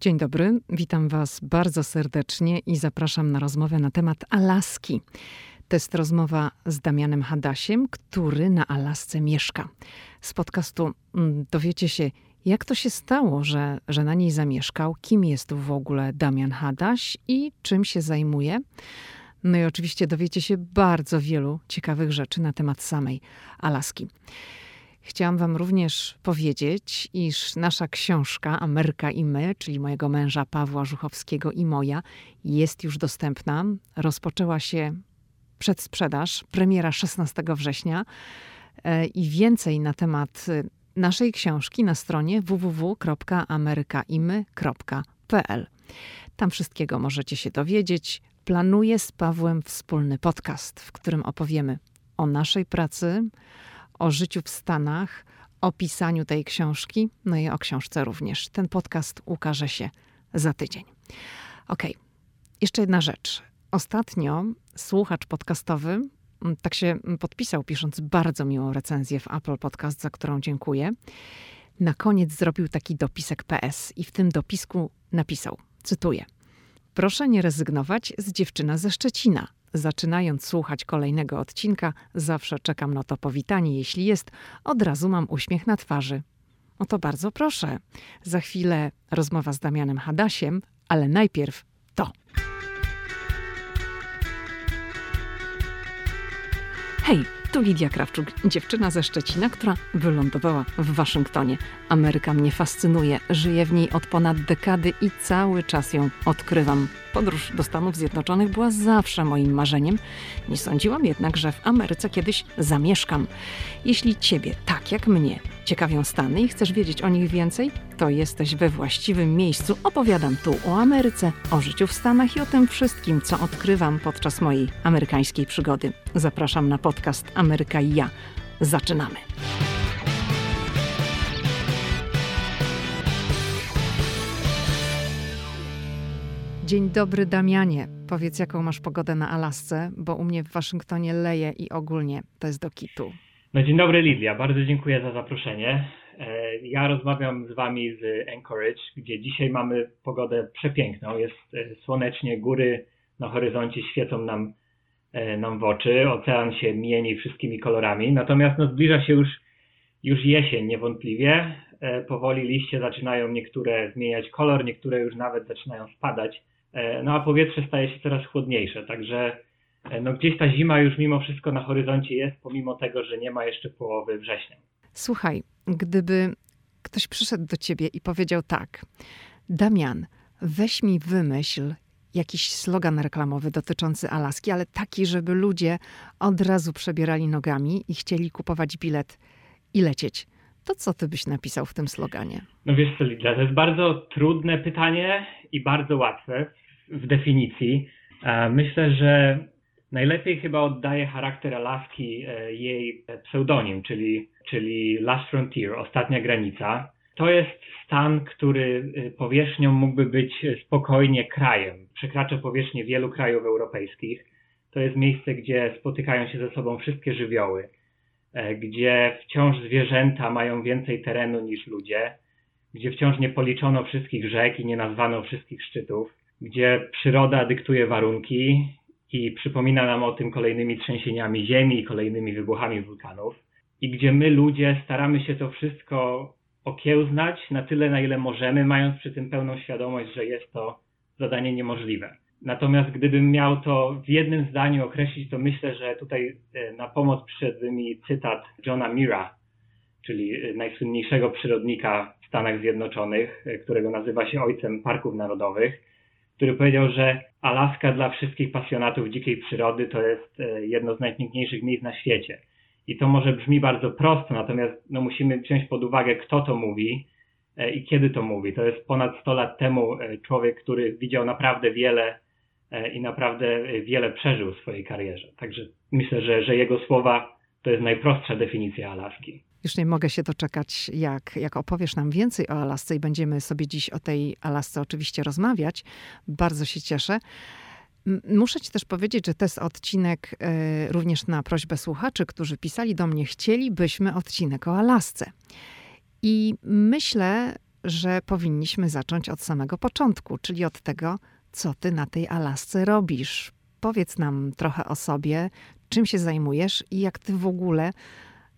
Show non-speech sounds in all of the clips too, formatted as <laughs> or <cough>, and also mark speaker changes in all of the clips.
Speaker 1: Dzień dobry, witam Was bardzo serdecznie i zapraszam na rozmowę na temat Alaski. To jest rozmowa z Damianem Hadasiem, który na Alasce mieszka. Z podcastu mm, dowiecie się, jak to się stało, że, że na niej zamieszkał, kim jest w ogóle Damian Hadaś i czym się zajmuje. No i oczywiście dowiecie się bardzo wielu ciekawych rzeczy na temat samej Alaski. Chciałam Wam również powiedzieć, iż nasza książka Ameryka i my, czyli mojego męża Pawła Żuchowskiego i moja, jest już dostępna. Rozpoczęła się przedsprzedaż, premiera 16 września e, i więcej na temat e, naszej książki na stronie www.amerykaimy.pl. Tam wszystkiego możecie się dowiedzieć. Planuję z Pawłem wspólny podcast, w którym opowiemy o naszej pracy, o życiu w Stanach, o pisaniu tej książki, no i o książce również. Ten podcast ukaże się za tydzień. Ok, jeszcze jedna rzecz. Ostatnio słuchacz podcastowy mm, tak się podpisał, pisząc bardzo miłą recenzję w Apple Podcast, za którą dziękuję. Na koniec zrobił taki dopisek PS i w tym dopisku napisał, cytuję: Proszę nie rezygnować z dziewczyna ze Szczecina. Zaczynając słuchać kolejnego odcinka, zawsze czekam na to powitanie. Jeśli jest, od razu mam uśmiech na twarzy. O to bardzo proszę. Za chwilę rozmowa z Damianem Hadasiem, ale najpierw to. Hej, tu Lidia Krawczuk, dziewczyna ze Szczecina, która wylądowała w Waszyngtonie. Ameryka mnie fascynuje, żyję w niej od ponad dekady i cały czas ją odkrywam. Podróż do Stanów Zjednoczonych była zawsze moim marzeniem. Nie sądziłam jednak, że w Ameryce kiedyś zamieszkam. Jeśli Ciebie, tak jak mnie, ciekawią Stany i chcesz wiedzieć o nich więcej, to jesteś we właściwym miejscu. Opowiadam tu o Ameryce, o życiu w Stanach i o tym wszystkim, co odkrywam podczas mojej amerykańskiej przygody. Zapraszam na podcast Ameryka i ja. Zaczynamy. Dzień dobry, Damianie. Powiedz, jaką masz pogodę na Alasce, bo u mnie w Waszyngtonie leje i ogólnie to jest do kitu.
Speaker 2: No dzień dobry, Lidia. Bardzo dziękuję za zaproszenie. E, ja rozmawiam z Wami z Anchorage, gdzie dzisiaj mamy pogodę przepiękną. Jest e, słonecznie, góry na horyzoncie świecą nam, e, nam w oczy, ocean się mieni wszystkimi kolorami. Natomiast no, zbliża się już, już jesień niewątpliwie. Powoli liście zaczynają niektóre zmieniać kolor, niektóre już nawet zaczynają spadać. No a powietrze staje się coraz chłodniejsze, także no gdzieś ta zima już mimo wszystko na horyzoncie jest, pomimo tego, że nie ma jeszcze połowy września.
Speaker 1: Słuchaj, gdyby ktoś przyszedł do ciebie i powiedział tak, Damian, weź mi wymyśl jakiś slogan reklamowy dotyczący Alaski, ale taki, żeby ludzie od razu przebierali nogami i chcieli kupować bilet i lecieć. To co ty byś napisał w tym sloganie?
Speaker 2: No wiesz co, Lidla, to jest bardzo trudne pytanie i bardzo łatwe w definicji. E, myślę, że najlepiej chyba oddaje charakter Alaski e, jej pseudonim, czyli, czyli Last Frontier, ostatnia granica. To jest stan, który e, powierzchnią mógłby być spokojnie krajem. Przekracza powierzchnię wielu krajów europejskich. To jest miejsce, gdzie spotykają się ze sobą wszystkie żywioły, gdzie wciąż zwierzęta mają więcej terenu niż ludzie, gdzie wciąż nie policzono wszystkich rzek i nie nazwano wszystkich szczytów gdzie przyroda dyktuje warunki i przypomina nam o tym kolejnymi trzęsieniami ziemi kolejnymi wybuchami wulkanów, i gdzie my ludzie staramy się to wszystko okiełznać na tyle, na ile możemy, mając przy tym pełną świadomość, że jest to zadanie niemożliwe. Natomiast gdybym miał to w jednym zdaniu określić, to myślę, że tutaj e, na pomoc przyszedł mi cytat Johna Mira, czyli e, najsłynniejszego przyrodnika w Stanach Zjednoczonych, e, którego nazywa się ojcem parków narodowych który powiedział, że Alaska dla wszystkich pasjonatów dzikiej przyrody to jest e, jedno z najpiękniejszych miejsc na świecie. I to może brzmi bardzo prosto, natomiast no, musimy wziąć pod uwagę, kto to mówi e, i kiedy to mówi. To jest ponad 100 lat temu e, człowiek, który widział naprawdę wiele i naprawdę wiele przeżył w swojej karierze. Także myślę, że, że jego słowa to jest najprostsza definicja Alaski.
Speaker 1: Już nie mogę się doczekać, jak, jak opowiesz nam więcej o Alasce i będziemy sobie dziś o tej Alasce oczywiście rozmawiać. Bardzo się cieszę. Muszę ci też powiedzieć, że to jest odcinek y, również na prośbę słuchaczy, którzy pisali do mnie, chcielibyśmy odcinek o Alasce. I myślę, że powinniśmy zacząć od samego początku, czyli od tego, co ty na tej Alasce robisz. Powiedz nam trochę o sobie, czym się zajmujesz i jak ty w ogóle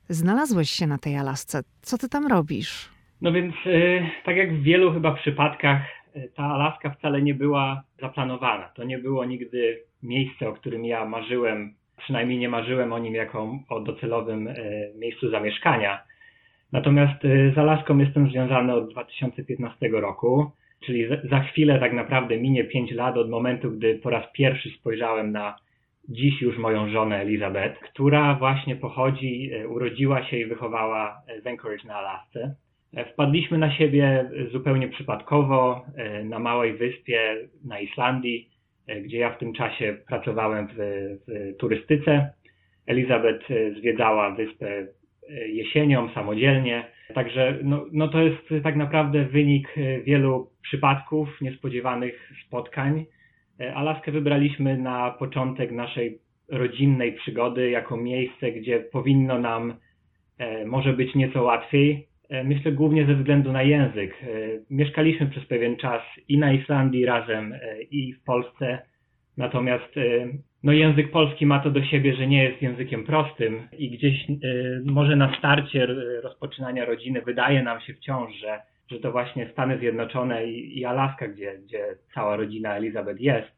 Speaker 1: znalazłeś się na tej Alasce. Co ty tam robisz?
Speaker 2: No więc, y, tak jak w wielu chyba przypadkach, y, ta Alaska wcale nie była zaplanowana. To nie było nigdy miejsce, o którym ja marzyłem, przynajmniej nie marzyłem o nim jako o docelowym y, miejscu zamieszkania. Natomiast z Alaską jestem związany od 2015 roku, czyli za chwilę tak naprawdę minie 5 lat od momentu, gdy po raz pierwszy spojrzałem na dziś już moją żonę Elizabeth, która właśnie pochodzi, urodziła się i wychowała w Anchorage na Alasce. E, wpadliśmy na siebie zupełnie przypadkowo e, na małej wyspie na Islandii, e, gdzie ja w tym czasie pracowałem w, w turystyce. Elizabeth zwiedzała wyspę jesienią samodzielnie. Także no, no to jest tak naprawdę wynik wielu przypadków, niespodziewanych spotkań. Alaskę wybraliśmy na początek naszej rodzinnej przygody jako miejsce, gdzie powinno nam może być nieco łatwiej, E, myślę głównie ze względu na język. E, mieszkaliśmy przez pewien czas i na Islandii razem, e, i w Polsce. Natomiast no, język polski ma to do siebie, że nie jest językiem prostym i gdzieś może na starcie rozpoczynania rodziny wydaje nam się wciąż, że, że to właśnie Stany Zjednoczone i, i Alaska, gdzie, gdzie cała rodzina Elizabeth jest,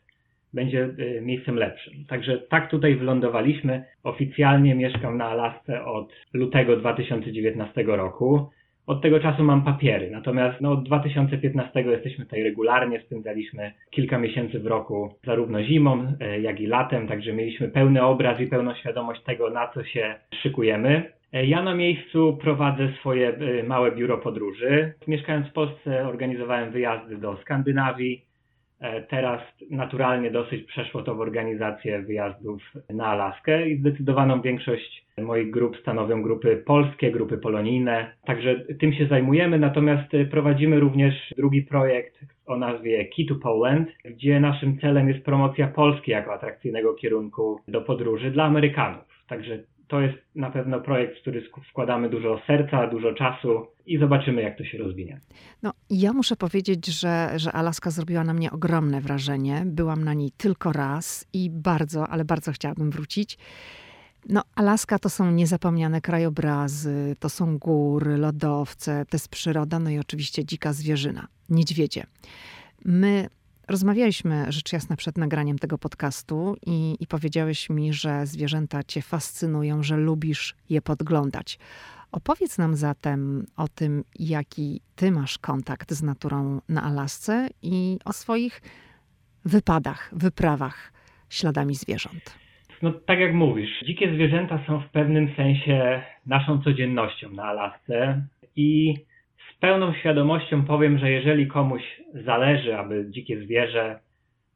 Speaker 2: będzie miejscem lepszym. Także tak tutaj wylądowaliśmy. Oficjalnie mieszkam na Alasce od lutego 2019 roku. Od tego czasu mam papiery, natomiast no, od 2015 jesteśmy tutaj regularnie, spędzaliśmy kilka miesięcy w roku, zarówno zimą, e, jak i latem, także mieliśmy pełny obraz i pełną świadomość tego, na co się szykujemy. E, ja na miejscu prowadzę swoje e, małe biuro podróży. Mieszkając w Polsce organizowałem wyjazdy do Skandynawii, E, teraz naturalnie dosyć przeszło to w organizację wyjazdów na Alaskę i zdecydowaną większość moich grup stanowią grupy polskie, grupy polonijne. Także tym się zajmujemy, natomiast prowadzimy również drugi projekt o nazwie Key to Poland, gdzie naszym celem jest promocja Polski jako atrakcyjnego kierunku do podróży dla Amerykanów. Także to jest na pewno projekt, w który wkładamy dużo serca, dużo czasu i zobaczymy, jak to się rozwinie.
Speaker 1: No, ja muszę powiedzieć, że, że Alaska zrobiła na mnie ogromne wrażenie. Byłam na niej tylko raz i bardzo, ale bardzo chciałabym wrócić. No, Alaska to są niezapomniane krajobrazy, to są góry, lodowce, to jest przyroda, no i oczywiście dzika zwierzyna, niedźwiedzie. My Rozmawialiśmy rzecz jasna przed nagraniem tego podcastu i, i powiedziałeś mi, że zwierzęta cię fascynują, że lubisz je podglądać. Opowiedz nam zatem o tym, jaki ty masz kontakt z naturą na Alasce i o swoich wypadach, wyprawach śladami zwierząt.
Speaker 2: No tak jak mówisz, dzikie zwierzęta są w pewnym sensie naszą codziennością na Alasce i pełną świadomością powiem, że jeżeli komuś zależy, aby dzikie zwierzę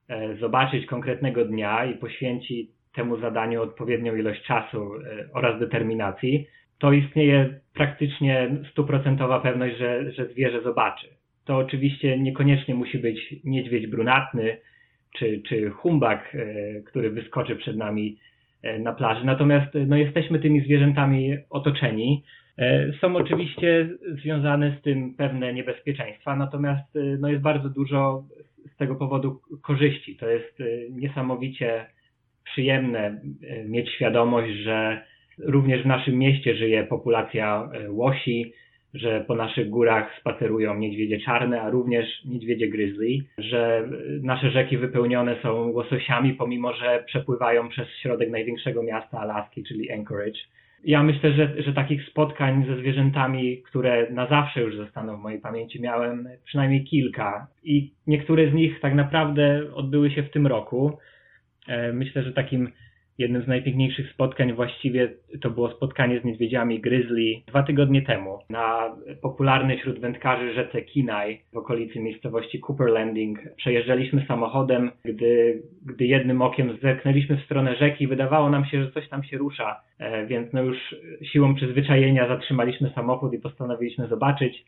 Speaker 2: e, zobaczyć konkretnego dnia i poświęci temu zadaniu odpowiednią ilość czasu e, oraz determinacji, to istnieje praktycznie stuprocentowa pewność, że, że zwierzę zobaczy. To oczywiście niekoniecznie musi być niedźwiedź brunatny czy, czy humbak, e, który wyskoczy przed nami na plaży. Natomiast no, jesteśmy tymi zwierzętami otoczeni. E, są oczywiście związane z tym pewne niebezpieczeństwa, natomiast e, no jest bardzo dużo z tego powodu korzyści. To jest e, niesamowicie przyjemne mieć świadomość, że również w naszym mieście żyje populacja łosi, że po naszych górach spacerują niedźwiedzie czarne, a również niedźwiedzie grizzly, że nasze rzeki wypełnione są łososiami, pomimo że przepływają przez środek największego miasta Alaski, czyli Anchorage ja myślę, że, że takich spotkań ze zwierzętami, które na zawsze już zostaną w mojej pamięci, miałem przynajmniej kilka i niektóre z nich tak naprawdę odbyły się w tym roku. E, myślę, że takim Jednym z najpiękniejszych spotkań właściwie to było spotkanie z niedźwiedziami grizzly dwa tygodnie temu na popularnej wśród wędkarzy rzece Kinaj w okolicy miejscowości Cooper Landing. Przejeżdżaliśmy samochodem, gdy, gdy jednym okiem zerknęliśmy w stronę rzeki, wydawało nam się, że coś tam się rusza, e, więc no już siłą przyzwyczajenia zatrzymaliśmy samochód i postanowiliśmy zobaczyć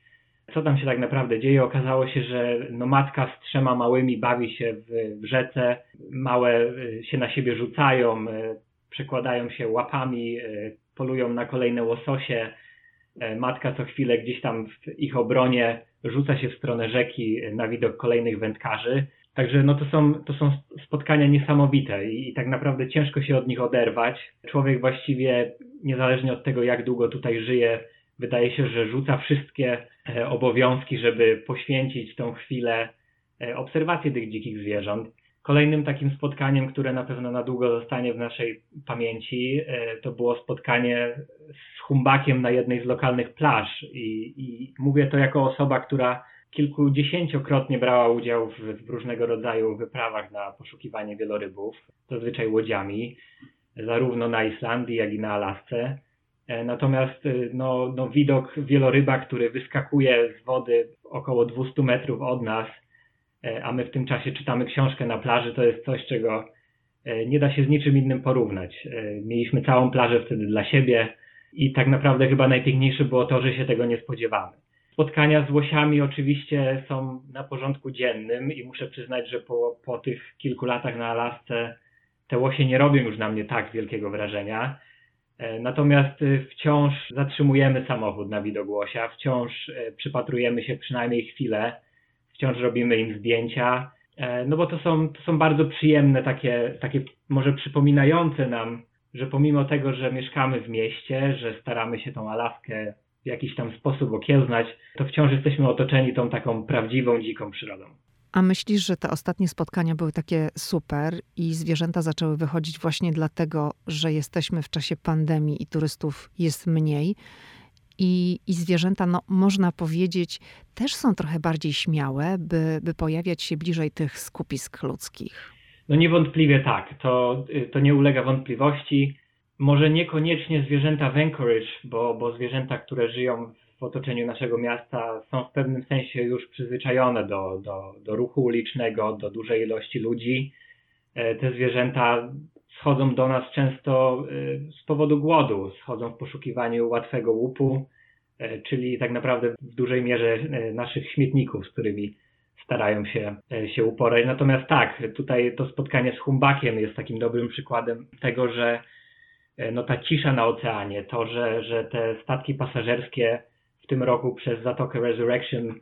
Speaker 2: co tam się tak naprawdę dzieje. Okazało się, że no matka z trzema małymi bawi się w, w rzece, małe y, się na siebie rzucają, y, przekładają się łapami, y, polują na kolejne łososie. Matka co chwilę gdzieś tam w ich obronie rzuca się w stronę rzeki na widok kolejnych wędkarzy. Także no to są, to są spotkania niesamowite i, i tak naprawdę ciężko się od nich oderwać. Człowiek właściwie, niezależnie od tego, jak długo tutaj żyje, wydaje się, że rzuca wszystkie e, obowiązki, żeby poświęcić tą chwilę e, obserwacji tych dzikich zwierząt. Kolejnym takim spotkaniem, które na pewno na długo zostanie w naszej pamięci, e, to było spotkanie z humbakiem na jednej z lokalnych plaż. I, i mówię to jako osoba, która kilkudziesięciokrotnie brała udział w, w, różnego rodzaju wyprawach na poszukiwanie wielorybów, zazwyczaj łodziami, zarówno na Islandii, jak i na Alasce. E, natomiast e, no, no, widok wieloryba, który wyskakuje z wody około 200 metrów od nas, e, a my w tym czasie czytamy książkę na plaży, to jest coś, czego nie da się z niczym innym porównać. Mieliśmy całą plażę wtedy dla siebie i tak naprawdę chyba najpiękniejsze było to, że się tego nie spodziewamy. Spotkania z łosiami oczywiście są na porządku dziennym i muszę przyznać, że po, po tych kilku latach na Alasce te łosie nie robią już na mnie tak wielkiego wrażenia. E, natomiast e, wciąż zatrzymujemy samochód na widok łosia, wciąż e, przypatrujemy się przynajmniej chwilę, wciąż robimy im zdjęcia, no bo to są, to są bardzo przyjemne, takie, takie może przypominające nam, że pomimo tego, że mieszkamy w mieście, że staramy się tą Alaskę w jakiś tam sposób okiełznać, to wciąż jesteśmy otoczeni tą taką prawdziwą, dziką przyrodą.
Speaker 1: A myślisz, że te ostatnie spotkania były takie super i zwierzęta zaczęły wychodzić właśnie dlatego, że jesteśmy w czasie pandemii i turystów jest mniej? I, i zwierzęta, no, można powiedzieć, też są trochę bardziej śmiałe, by, by pojawiać się bliżej tych skupisk ludzkich.
Speaker 2: No niewątpliwie tak, to, to nie ulega wątpliwości. Może niekoniecznie zwierzęta w Anchorage, bo, bo zwierzęta, które żyją w otoczeniu naszego miasta są w pewnym sensie już przyzwyczajone do, do, do ruchu ulicznego, do dużej ilości ludzi. E, te zwierzęta schodzą do nas często e, z powodu głodu, schodzą w poszukiwaniu łatwego łupu, e, czyli tak naprawdę w dużej mierze naszych śmietników, z którymi starają się, się uporać. Natomiast tak, tutaj to spotkanie z humbakiem jest takim dobrym przykładem tego, że no ta cisza na oceanie, to, że, że te statki pasażerskie w tym roku przez Zatokę Resurrection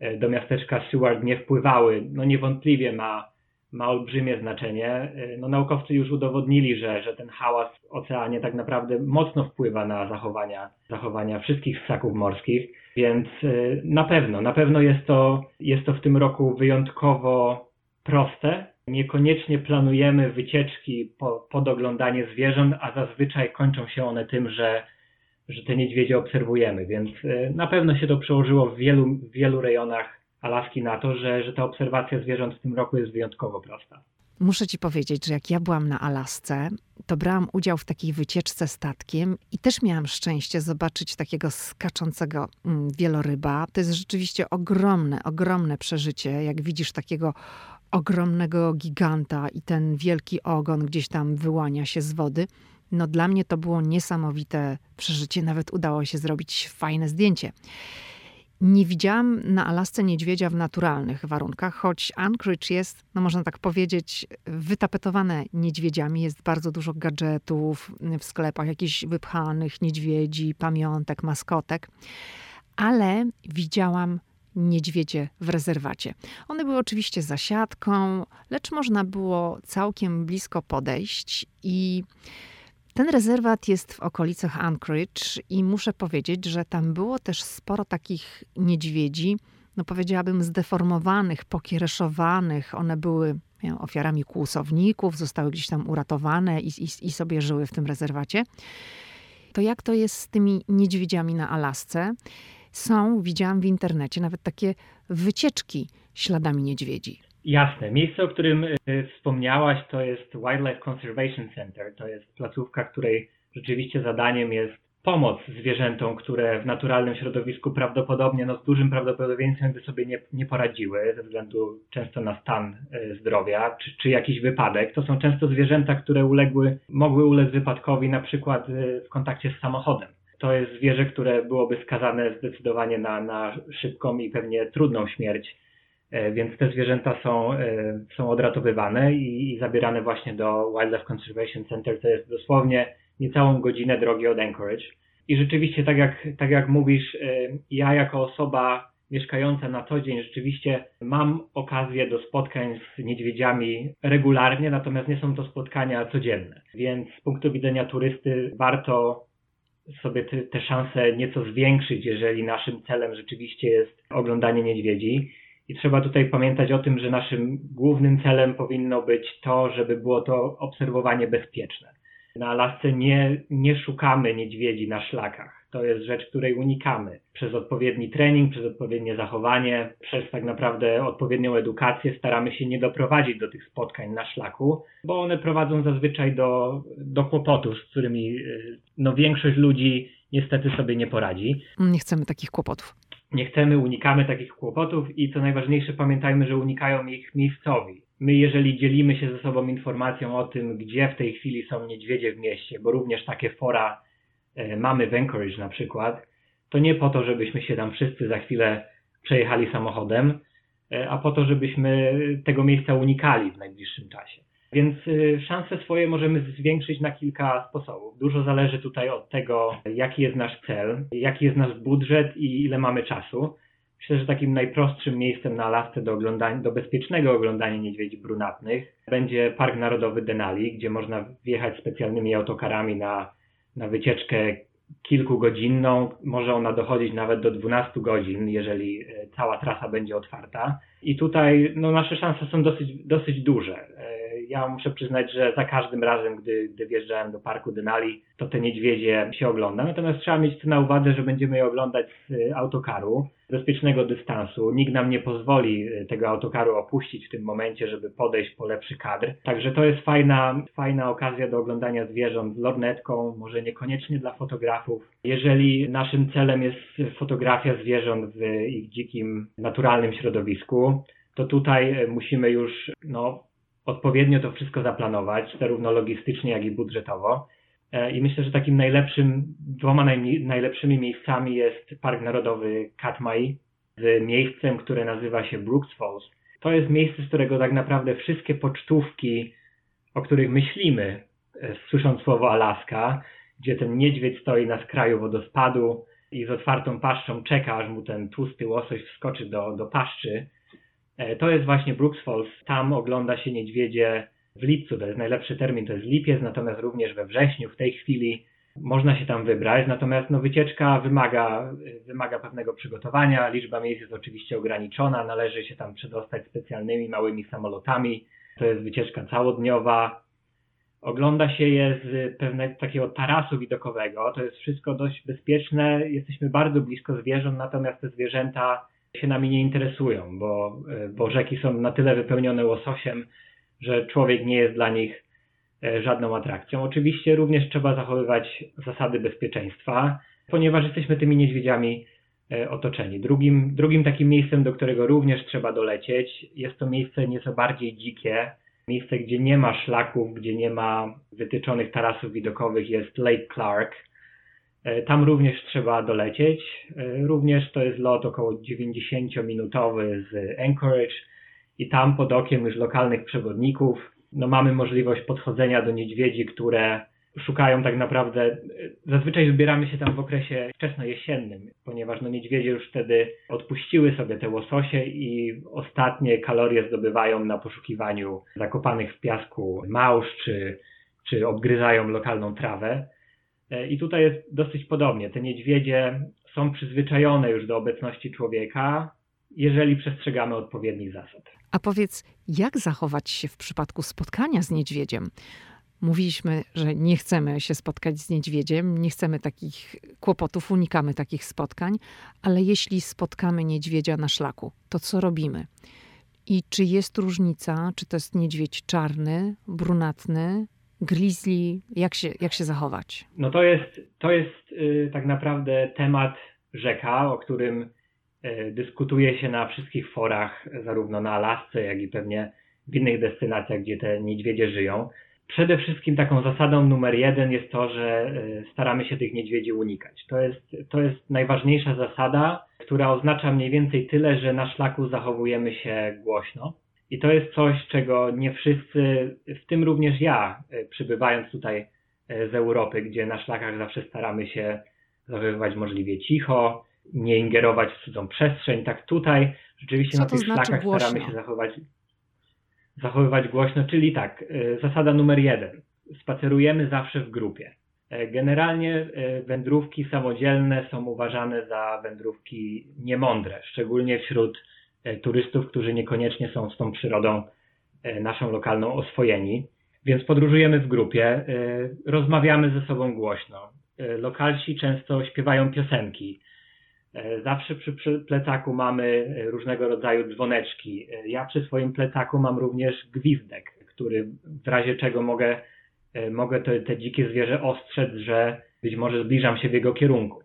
Speaker 2: e, do miasteczka Seward nie wpływały, no niewątpliwie ma, ma olbrzymie znaczenie. E, no naukowcy już udowodnili, że, że ten hałas w oceanie tak naprawdę mocno wpływa na zachowania, zachowania wszystkich ssaków morskich, więc e, na pewno, na pewno jest to, jest to w tym roku wyjątkowo proste. Niekoniecznie planujemy wycieczki po, pod oglądanie zwierząt, a zazwyczaj kończą się one tym, że że te niedźwiedzie obserwujemy, więc e, na pewno się to przełożyło w wielu, w wielu rejonach Alaski na to, że, że ta obserwacja zwierząt w tym roku jest wyjątkowo prosta.
Speaker 1: Muszę ci powiedzieć, że jak ja byłam na Alasce, to brałam udział w takiej wycieczce statkiem i też miałam szczęście zobaczyć takiego skaczącego mm, wieloryba. To jest rzeczywiście ogromne, ogromne przeżycie. Jak widzisz takiego ogromnego giganta i ten wielki ogon gdzieś tam wyłania się z wody. No dla mnie to było niesamowite przeżycie, nawet udało się zrobić fajne zdjęcie. Nie widziałam na Alasce niedźwiedzia w naturalnych warunkach, choć Anchorage jest, no można tak powiedzieć, wytapetowane niedźwiedziami. Jest bardzo dużo gadżetów w sklepach, jakichś wypchanych niedźwiedzi, pamiątek, maskotek. Ale widziałam niedźwiedzie w rezerwacie. One były oczywiście zasiadką, lecz można było całkiem blisko podejść i ten rezerwat jest w okolicach Anchorage i muszę powiedzieć, że tam było też sporo takich niedźwiedzi, no powiedziałabym zdeformowanych, pokiereszowanych. One były ofiarami kłusowników, zostały gdzieś tam uratowane i, i, i sobie żyły w tym rezerwacie. To jak to jest z tymi niedźwiedziami na Alasce? Są, widziałam w internecie, nawet takie wycieczki śladami niedźwiedzi.
Speaker 2: Jasne. Miejsce, o którym y, wspomniałaś, to jest Wildlife Conservation Center. To jest placówka, której rzeczywiście zadaniem jest pomoc zwierzętom, które w naturalnym środowisku prawdopodobnie, no z dużym prawdopodobieństwem by sobie nie, nie poradziły ze względu często na stan y, zdrowia czy, czy jakiś wypadek. To są często zwierzęta, które uległy, mogły ulec wypadkowi na przykład y, w kontakcie z samochodem. To jest zwierzę, które byłoby skazane zdecydowanie na, na szybką i pewnie trudną śmierć więc te zwierzęta są, e, są odratowywane i, i zabierane właśnie do Wildlife Conservation Center. To jest dosłownie niecałą godzinę drogi od Anchorage. I rzeczywiście, tak jak, tak jak mówisz, e, ja jako osoba mieszkająca na co dzień rzeczywiście mam okazję do spotkań z niedźwiedziami regularnie, natomiast nie są to spotkania codzienne. Więc z punktu widzenia turysty warto sobie te, te szanse nieco zwiększyć, jeżeli naszym celem rzeczywiście jest oglądanie niedźwiedzi. I trzeba tutaj pamiętać o tym, że naszym głównym celem powinno być to, żeby było to obserwowanie bezpieczne. Na Alasce nie, nie szukamy niedźwiedzi na szlakach. To jest rzecz, której unikamy. Przez odpowiedni trening, przez odpowiednie zachowanie, przez tak naprawdę odpowiednią edukację staramy się nie doprowadzić do tych spotkań na szlaku, bo one prowadzą zazwyczaj do, do kłopotów, z którymi no, większość ludzi niestety sobie nie poradzi.
Speaker 1: Nie chcemy takich kłopotów.
Speaker 2: Nie chcemy, unikamy takich kłopotów i co najważniejsze, pamiętajmy, że unikają ich miejscowi. My, jeżeli dzielimy się ze sobą informacją o tym, gdzie w tej chwili są niedźwiedzie w mieście, bo również takie fora e, mamy w Anchorage na przykład, to nie po to, żebyśmy się tam wszyscy za chwilę przejechali samochodem, e, a po to, żebyśmy tego miejsca unikali w najbliższym czasie. Więc e, szanse swoje możemy zwiększyć na kilka sposobów. Dużo zależy tutaj od tego, jaki jest nasz cel, jaki jest nasz budżet i ile mamy czasu. Myślę, że takim najprostszym miejscem na Alasce do, do bezpiecznego oglądania niedźwiedzi brunatnych będzie Park Narodowy Denali, gdzie można wjechać specjalnymi autokarami na, na wycieczkę kilkugodzinną. Może ona dochodzić nawet do 12 godzin, jeżeli e, cała trasa będzie otwarta. I tutaj no, nasze szanse są dosyć, dosyć duże. Ja muszę przyznać, że za każdym razem, gdy, gdy wjeżdżałem do parku Denali, to te niedźwiedzie się ogląda. Natomiast trzeba mieć to na uwadze, że będziemy je oglądać z y, autokaru, bezpiecznego dystansu. Nikt nam nie pozwoli y, tego autokaru opuścić w tym momencie, żeby podejść po lepszy kadr. Także to jest fajna, fajna okazja do oglądania zwierząt z lornetką, może niekoniecznie dla fotografów. Jeżeli naszym celem jest fotografia zwierząt w ich dzikim, naturalnym środowisku, to tutaj y, musimy już no, odpowiednio to wszystko zaplanować, zarówno logistycznie, jak i budżetowo. E, I myślę, że takim najlepszym, dwoma najlepszymi miejscami jest Park Narodowy Katmai z miejscem, które nazywa się Brooks Falls. To jest miejsce, z którego tak naprawdę wszystkie pocztówki, o których myślimy, e, słysząc słowo Alaska, gdzie ten niedźwiedź stoi na skraju wodospadu i z otwartą paszczą czeka, aż mu ten tłusty łosoś wskoczy do, do paszczy, to jest właśnie Brooks Falls. Tam ogląda się niedźwiedzie w lipcu, to jest najlepszy termin, to jest lipiec, natomiast również we wrześniu w tej chwili można się tam wybrać, natomiast no, wycieczka wymaga, wymaga pewnego przygotowania, liczba miejsc jest oczywiście ograniczona, należy się tam przedostać specjalnymi małymi samolotami, to jest wycieczka całodniowa, ogląda się je z pewnego takiego tarasu widokowego, to jest wszystko dość bezpieczne, jesteśmy bardzo blisko zwierząt, natomiast te zwierzęta się nami nie interesują, bo, e, bo rzeki są na tyle wypełnione łososiem, że człowiek nie jest dla nich e, żadną atrakcją. Oczywiście również trzeba zachowywać zasady bezpieczeństwa, ponieważ jesteśmy tymi niedźwiedziami e, otoczeni. Drugim, drugim takim miejscem, do którego również trzeba dolecieć, jest to miejsce nieco bardziej dzikie, miejsce, gdzie nie ma szlaków, gdzie nie ma wytyczonych tarasów widokowych, jest Lake Clark. E, tam również trzeba dolecieć. E, również to jest lot około 90-minutowy z Anchorage i tam pod okiem już lokalnych przewodników no mamy możliwość podchodzenia do niedźwiedzi, które szukają tak naprawdę, e, zazwyczaj wybieramy się tam w okresie wczesnojesiennym, ponieważ no niedźwiedzie już wtedy odpuściły sobie te łososie i ostatnie kalorie zdobywają na poszukiwaniu zakopanych w piasku małż, czy, czy obgryzają lokalną trawę. E, I tutaj jest dosyć podobnie. Te niedźwiedzie są przyzwyczajone już do obecności człowieka, jeżeli przestrzegamy odpowiednich zasad.
Speaker 1: A powiedz, jak zachować się w przypadku spotkania z niedźwiedziem? Mówiliśmy, że nie chcemy się spotkać z niedźwiedziem, nie chcemy takich kłopotów, unikamy takich spotkań, ale jeśli spotkamy niedźwiedzia na szlaku, to co robimy? I czy jest różnica, czy to jest niedźwiedź czarny, brunatny, grizzly, jak się, jak się zachować?
Speaker 2: No to jest, to jest y, tak naprawdę temat rzeka, o którym y, dyskutuje się na wszystkich forach, zarówno na Alasce, jak i pewnie w innych destynacjach, gdzie te niedźwiedzie żyją. Przede wszystkim taką zasadą numer jeden jest to, że y, staramy się tych niedźwiedzi unikać. To jest, to jest najważniejsza zasada, która oznacza mniej więcej tyle, że na szlaku zachowujemy się głośno i to jest coś, czego nie wszyscy, w tym również ja, e, przybywając tutaj e, z Europy, gdzie na szlakach zawsze staramy się zachowywać możliwie cicho, nie ingerować w cudzą przestrzeń. Tak tutaj rzeczywiście
Speaker 1: Co
Speaker 2: na tych
Speaker 1: znaczy
Speaker 2: szlakach
Speaker 1: głośno?
Speaker 2: staramy się zachować, zachowywać głośno, czyli tak, y, zasada numer jeden. Spacerujemy zawsze w grupie. E, Generalnie e, wędrówki samodzielne są uważane za wędrówki niemądre, szczególnie wśród e, turystów, którzy niekoniecznie są z tą przyrodą e, naszą lokalną oswojeni. Więc podróżujemy w grupie, e, rozmawiamy ze sobą głośno. E, Lokalsi często śpiewają piosenki. E, Zawsze przy plecaku mamy e, różnego rodzaju dzwoneczki. E, Ja przy swoim plecaku mam również gwizdek, który w razie czego mogę e, mogę te, te dzikie zwierzę ostrzec, że być może zbliżam się w jego kierunku.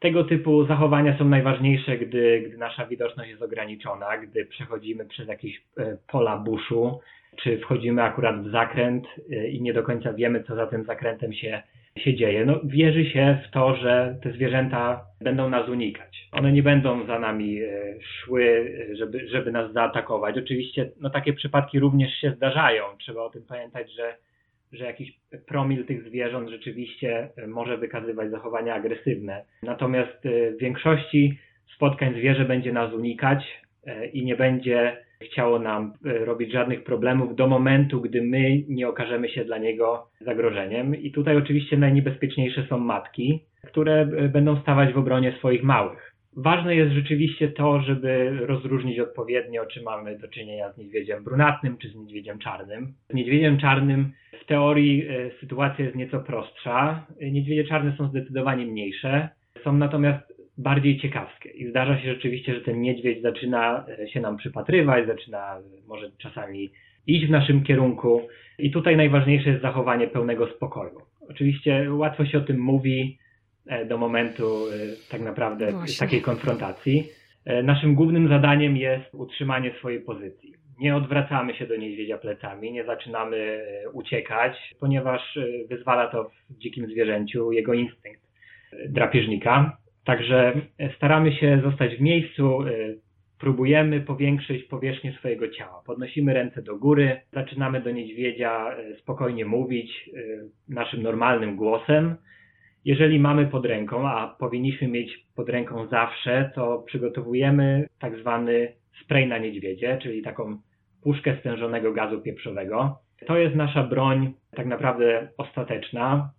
Speaker 2: Tego typu zachowania są najważniejsze, gdy, gdy nasza widoczność jest ograniczona, gdy przechodzimy przez jakieś e, pola buszu, czy wchodzimy akurat w zakręt e, i nie do końca wiemy, co za tym zakrętem się, się dzieje. No, wierzy się w to, że te zwierzęta będą nas unikać. One nie będą za nami e, szły, żeby, żeby nas zaatakować. Oczywiście no, takie przypadki również się zdarzają. Trzeba o tym pamiętać, że że jakiś promil tych zwierząt rzeczywiście e, może wykazywać zachowania agresywne. Natomiast e, w większości spotkań zwierzę będzie nas unikać e, i nie będzie chciało nam robić żadnych problemów do momentu, gdy my nie okażemy się dla niego zagrożeniem. I tutaj oczywiście najniebezpieczniejsze są matki, które będą stawać w obronie swoich małych. Ważne jest rzeczywiście to, żeby rozróżnić odpowiednio, czy mamy do czynienia z niedźwiedziem brunatnym, czy z niedźwiedziem czarnym. Z niedźwiedziem czarnym w teorii e, sytuacja jest nieco prostsza. Niedźwiedzie czarne są zdecydowanie mniejsze, są natomiast bardziej ciekawskie. I zdarza się rzeczywiście, że ten niedźwiedź zaczyna e, się nam przypatrywać, zaczyna e, może czasami iść w naszym kierunku. I tutaj najważniejsze jest zachowanie pełnego spokoju. Oczywiście łatwo się o tym mówi do momentu e, tak naprawdę
Speaker 1: Właśnie.
Speaker 2: takiej konfrontacji. E, Naszym głównym zadaniem jest utrzymanie swojej pozycji. Nie odwracamy się do niedźwiedzia plecami, nie zaczynamy e, uciekać, ponieważ e, wyzwala to w dzikim zwierzęciu jego instynkt e, drapieżnika. Także e, staramy się zostać w miejscu, e, próbujemy powiększyć powierzchnię swojego ciała. Podnosimy ręce do góry, zaczynamy do niedźwiedzia e, spokojnie mówić e, naszym normalnym głosem. Jeżeli mamy pod ręką, a powinniśmy mieć pod ręką zawsze, to przygotowujemy tak zwany spray na niedźwiedzie, czyli taką puszkę stężonego gazu pieprzowego. To jest nasza broń tak naprawdę ostateczna.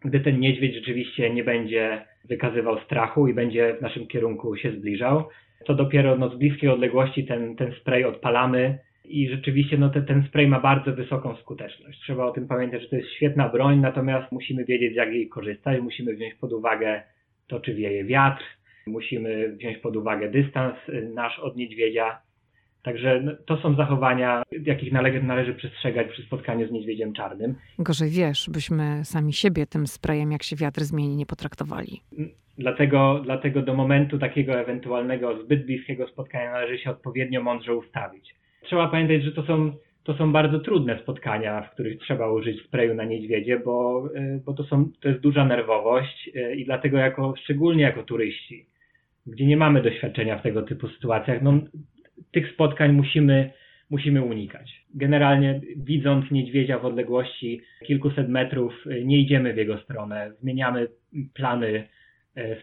Speaker 2: Gdy ten niedźwiedź rzeczywiście nie będzie wykazywał strachu i będzie w naszym kierunku się zbliżał, to dopiero no, z bliskiej odległości ten, ten spray odpalamy i rzeczywiście no, te, ten spray ma bardzo wysoką skuteczność. Trzeba o tym pamiętać, że to jest świetna broń, natomiast musimy wiedzieć, jak jej korzystać. Musimy wziąć pod uwagę to, czy wieje wiatr, musimy wziąć pod uwagę dystans y, nasz od niedźwiedzia. Także no, to są zachowania, jakich należy, należy przestrzegać przy spotkaniu z niedźwiedziem czarnym.
Speaker 1: Gorzej wiesz, byśmy sami siebie tym sprayem, jak się wiatr zmieni, nie potraktowali.
Speaker 2: Dlatego, dlatego do momentu takiego ewentualnego zbyt bliskiego spotkania należy się odpowiednio mądrze ustawić. Trzeba pamiętać, że to są, to są bardzo trudne spotkania, w których trzeba użyć sprayu na niedźwiedzie, bo, y, bo to, są, to jest duża nerwowość y, i dlatego jako, szczególnie jako turyści, gdzie nie mamy doświadczenia w tego typu sytuacjach, no, tych spotkań musimy, musimy unikać. Generalnie widząc niedźwiedzia w odległości kilkuset metrów, y, nie idziemy w jego stronę, zmieniamy plany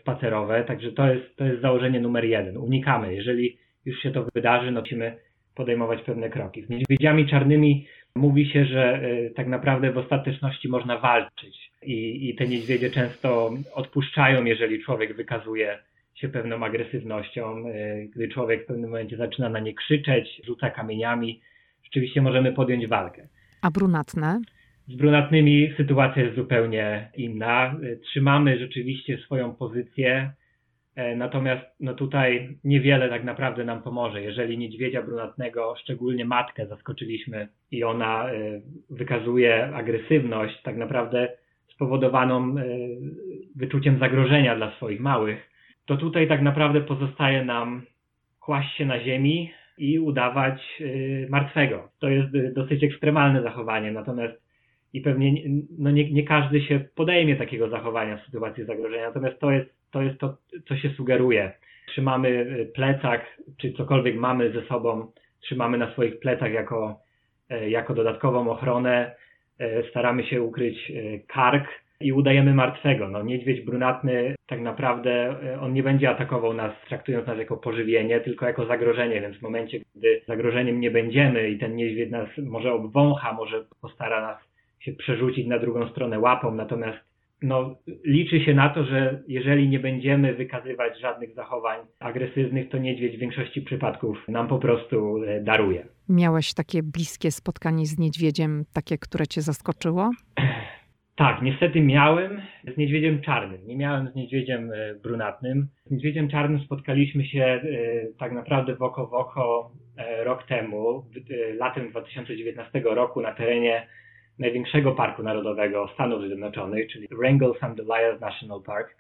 Speaker 2: spacerowe, także to jest, to jest założenie numer jeden. Unikamy. Jeżeli już się to wydarzy, no musimy podejmować pewne kroki. Z niedźwiedziami czarnymi mówi się, że e, tak naprawdę w ostateczności można walczyć i, i te niedźwiedzie często odpuszczają, jeżeli człowiek wykazuje się pewną agresywnością, e, gdy człowiek w pewnym momencie zaczyna na nie krzyczeć, rzuca kamieniami, rzeczywiście możemy podjąć walkę.
Speaker 1: A brunatne?
Speaker 2: Z brunatnymi sytuacja jest zupełnie inna. Y, Trzymamy rzeczywiście swoją pozycję, e, natomiast no tutaj niewiele tak naprawdę nam pomoże. Jeżeli niedźwiedzia brunatnego, szczególnie matkę, zaskoczyliśmy i ona e, wykazuje agresywność, tak naprawdę spowodowaną e, wyczuciem zagrożenia dla swoich małych, to tutaj tak naprawdę pozostaje nam kłaść się na ziemi i udawać martwego. To jest dosyć ekstremalne zachowanie, natomiast i pewnie nie- no nie, nie każdy się podejmie takiego zachowania w sytuacji zagrożenia, natomiast to jest, to jest to, co się sugeruje. Trzymamy y, plecak, czy cokolwiek mamy ze sobą, trzymamy na swoich plecach jako, e, jako dodatkową ochronę, E, staramy się ukryć e, kark, i udajemy martwego. No, niedźwiedź brunatny tak naprawdę on nie będzie atakował nas, traktując nas jako pożywienie, tylko jako zagrożenie, więc w momencie, gdy zagrożeniem nie będziemy i ten niedźwiedź nas może obwącha, może postara nas się przerzucić na drugą stronę łapą, natomiast no, liczy się na to, że jeżeli nie będziemy wykazywać żadnych zachowań agresywnych, to niedźwiedź w większości przypadków nam po prostu e, daruje.
Speaker 1: Miałeś takie bliskie spotkanie z niedźwiedziem, takie, które cię zaskoczyło? <clears throat>
Speaker 2: Tak, niestety miałem z niedźwiedziem czarnym. Nie miałem z niedźwiedziem e, brunatnym. Z niedźwiedziem czarnym spotkaliśmy się e, tak naprawdę w oko w oko rok temu, latem 2019 roku na terenie największego parku narodowego Stanów Zjednoczonych, czyli Wrangell St. National Park.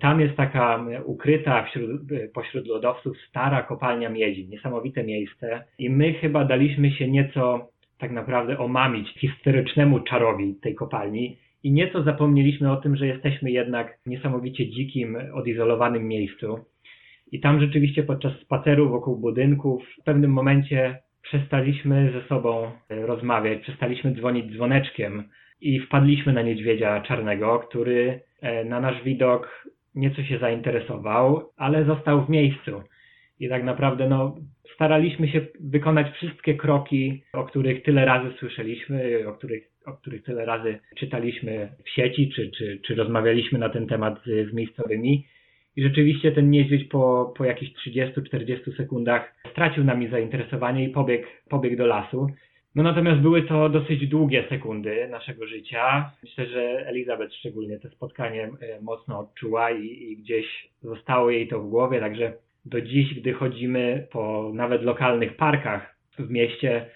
Speaker 2: Tam jest taka ukryta wśród, pośród lodowców stara kopalnia miedzi, niesamowite miejsce i my chyba daliśmy się nieco tak naprawdę omamić historycznemu czarowi tej kopalni i nieco zapomnieliśmy o tym, że jesteśmy jednak niesamowicie dzikim, odizolowanym miejscu. I tam rzeczywiście podczas spaceru wokół budynków w pewnym momencie przestaliśmy ze sobą e, rozmawiać, przestaliśmy dzwonić dzwoneczkiem i wpadliśmy na niedźwiedzia czarnego, który e, na nasz widok nieco się zainteresował, ale został w miejscu. I tak naprawdę no, staraliśmy się wykonać wszystkie kroki, o których tyle razy słyszeliśmy, o których, o których tyle razy czytaliśmy w sieci, czy, czy, czy rozmawialiśmy na ten temat z, z miejscowymi. I rzeczywiście ten niedźwiedź po, po jakichś 30-40 sekundach stracił nami zainteresowanie i pobiegł, pobiegł do lasu. No natomiast były to dosyć długie sekundy naszego życia. Myślę, że Elizabeth szczególnie to spotkanie e, mocno odczuła i, i gdzieś zostało jej to w głowie, także do dziś, gdy chodzimy po nawet lokalnych parkach w mieście,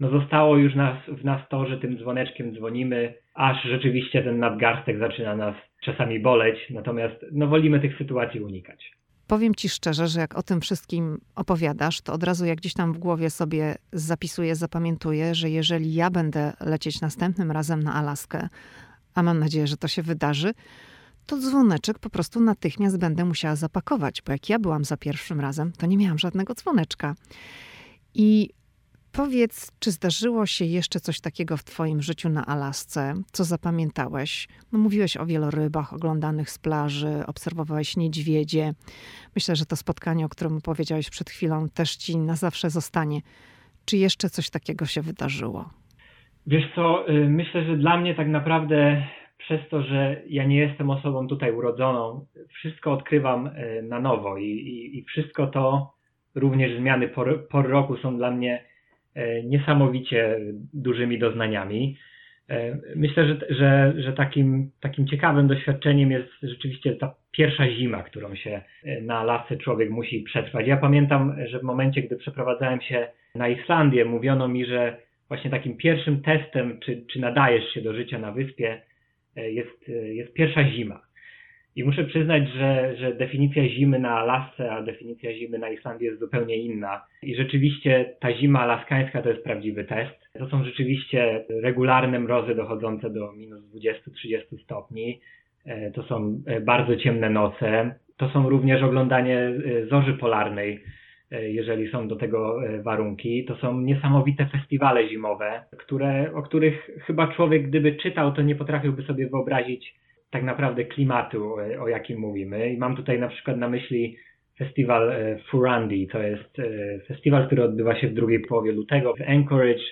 Speaker 2: no zostało już nas, w nas to, że tym dzwoneczkiem dzwonimy, aż rzeczywiście ten nadgarstek zaczyna nas czasami boleć, natomiast no, wolimy tych sytuacji unikać.
Speaker 1: Powiem ci szczerze, że jak o tym wszystkim opowiadasz, to od razu jak gdzieś tam w głowie sobie zapisuję, zapamiętuję, że jeżeli ja będę lecieć następnym razem na Alaskę, a mam nadzieję, że to się wydarzy, to dzwoneczek po prostu natychmiast będę musiała zapakować, bo jak ja byłam za pierwszym razem, to nie miałam żadnego dzwoneczka. I Powiedz, czy zdarzyło się jeszcze coś takiego w Twoim życiu na Alasce, co zapamiętałeś? No, mówiłeś o wielorybach oglądanych z plaży, obserwowałeś niedźwiedzie. Myślę, że to spotkanie, o którym powiedziałeś przed chwilą, też Ci na zawsze zostanie. Czy jeszcze coś takiego się wydarzyło?
Speaker 2: Wiesz co, y, myślę, że dla mnie tak naprawdę przez to, że ja nie jestem osobą tutaj urodzoną, wszystko odkrywam y, na nowo i, i, i wszystko to, również zmiany por, por roku są dla mnie niesamowicie dużymi doznaniami. E, myślę, że, że, że takim, takim ciekawym doświadczeniem jest rzeczywiście ta pierwsza zima, którą się e, na lasce człowiek musi przetrwać. Ja pamiętam, że w momencie, gdy przeprowadzałem się na Islandię, mówiono mi, że właśnie takim pierwszym testem, czy, czy nadajesz się do życia na wyspie, jest, jest pierwsza zima. I muszę przyznać, że, że definicja zimy na Alasce, a definicja zimy na Islandii jest zupełnie inna. I rzeczywiście ta zima alaskańska to jest prawdziwy test. To są rzeczywiście regularne mrozy dochodzące do minus 20-30 stopni. E, to są e, bardzo ciemne noce. To są również oglądanie e, zorzy polarnej, jeżeli są do tego warunki. To są niesamowite festiwale zimowe, które, o których chyba człowiek, gdyby czytał, to nie potrafiłby sobie wyobrazić, tak naprawdę klimatu, e, o jakim mówimy. I mam tutaj na przykład na myśli festiwal e, Furandi. To jest e, festiwal, który odbywa się w drugiej połowie lutego w Anchorage.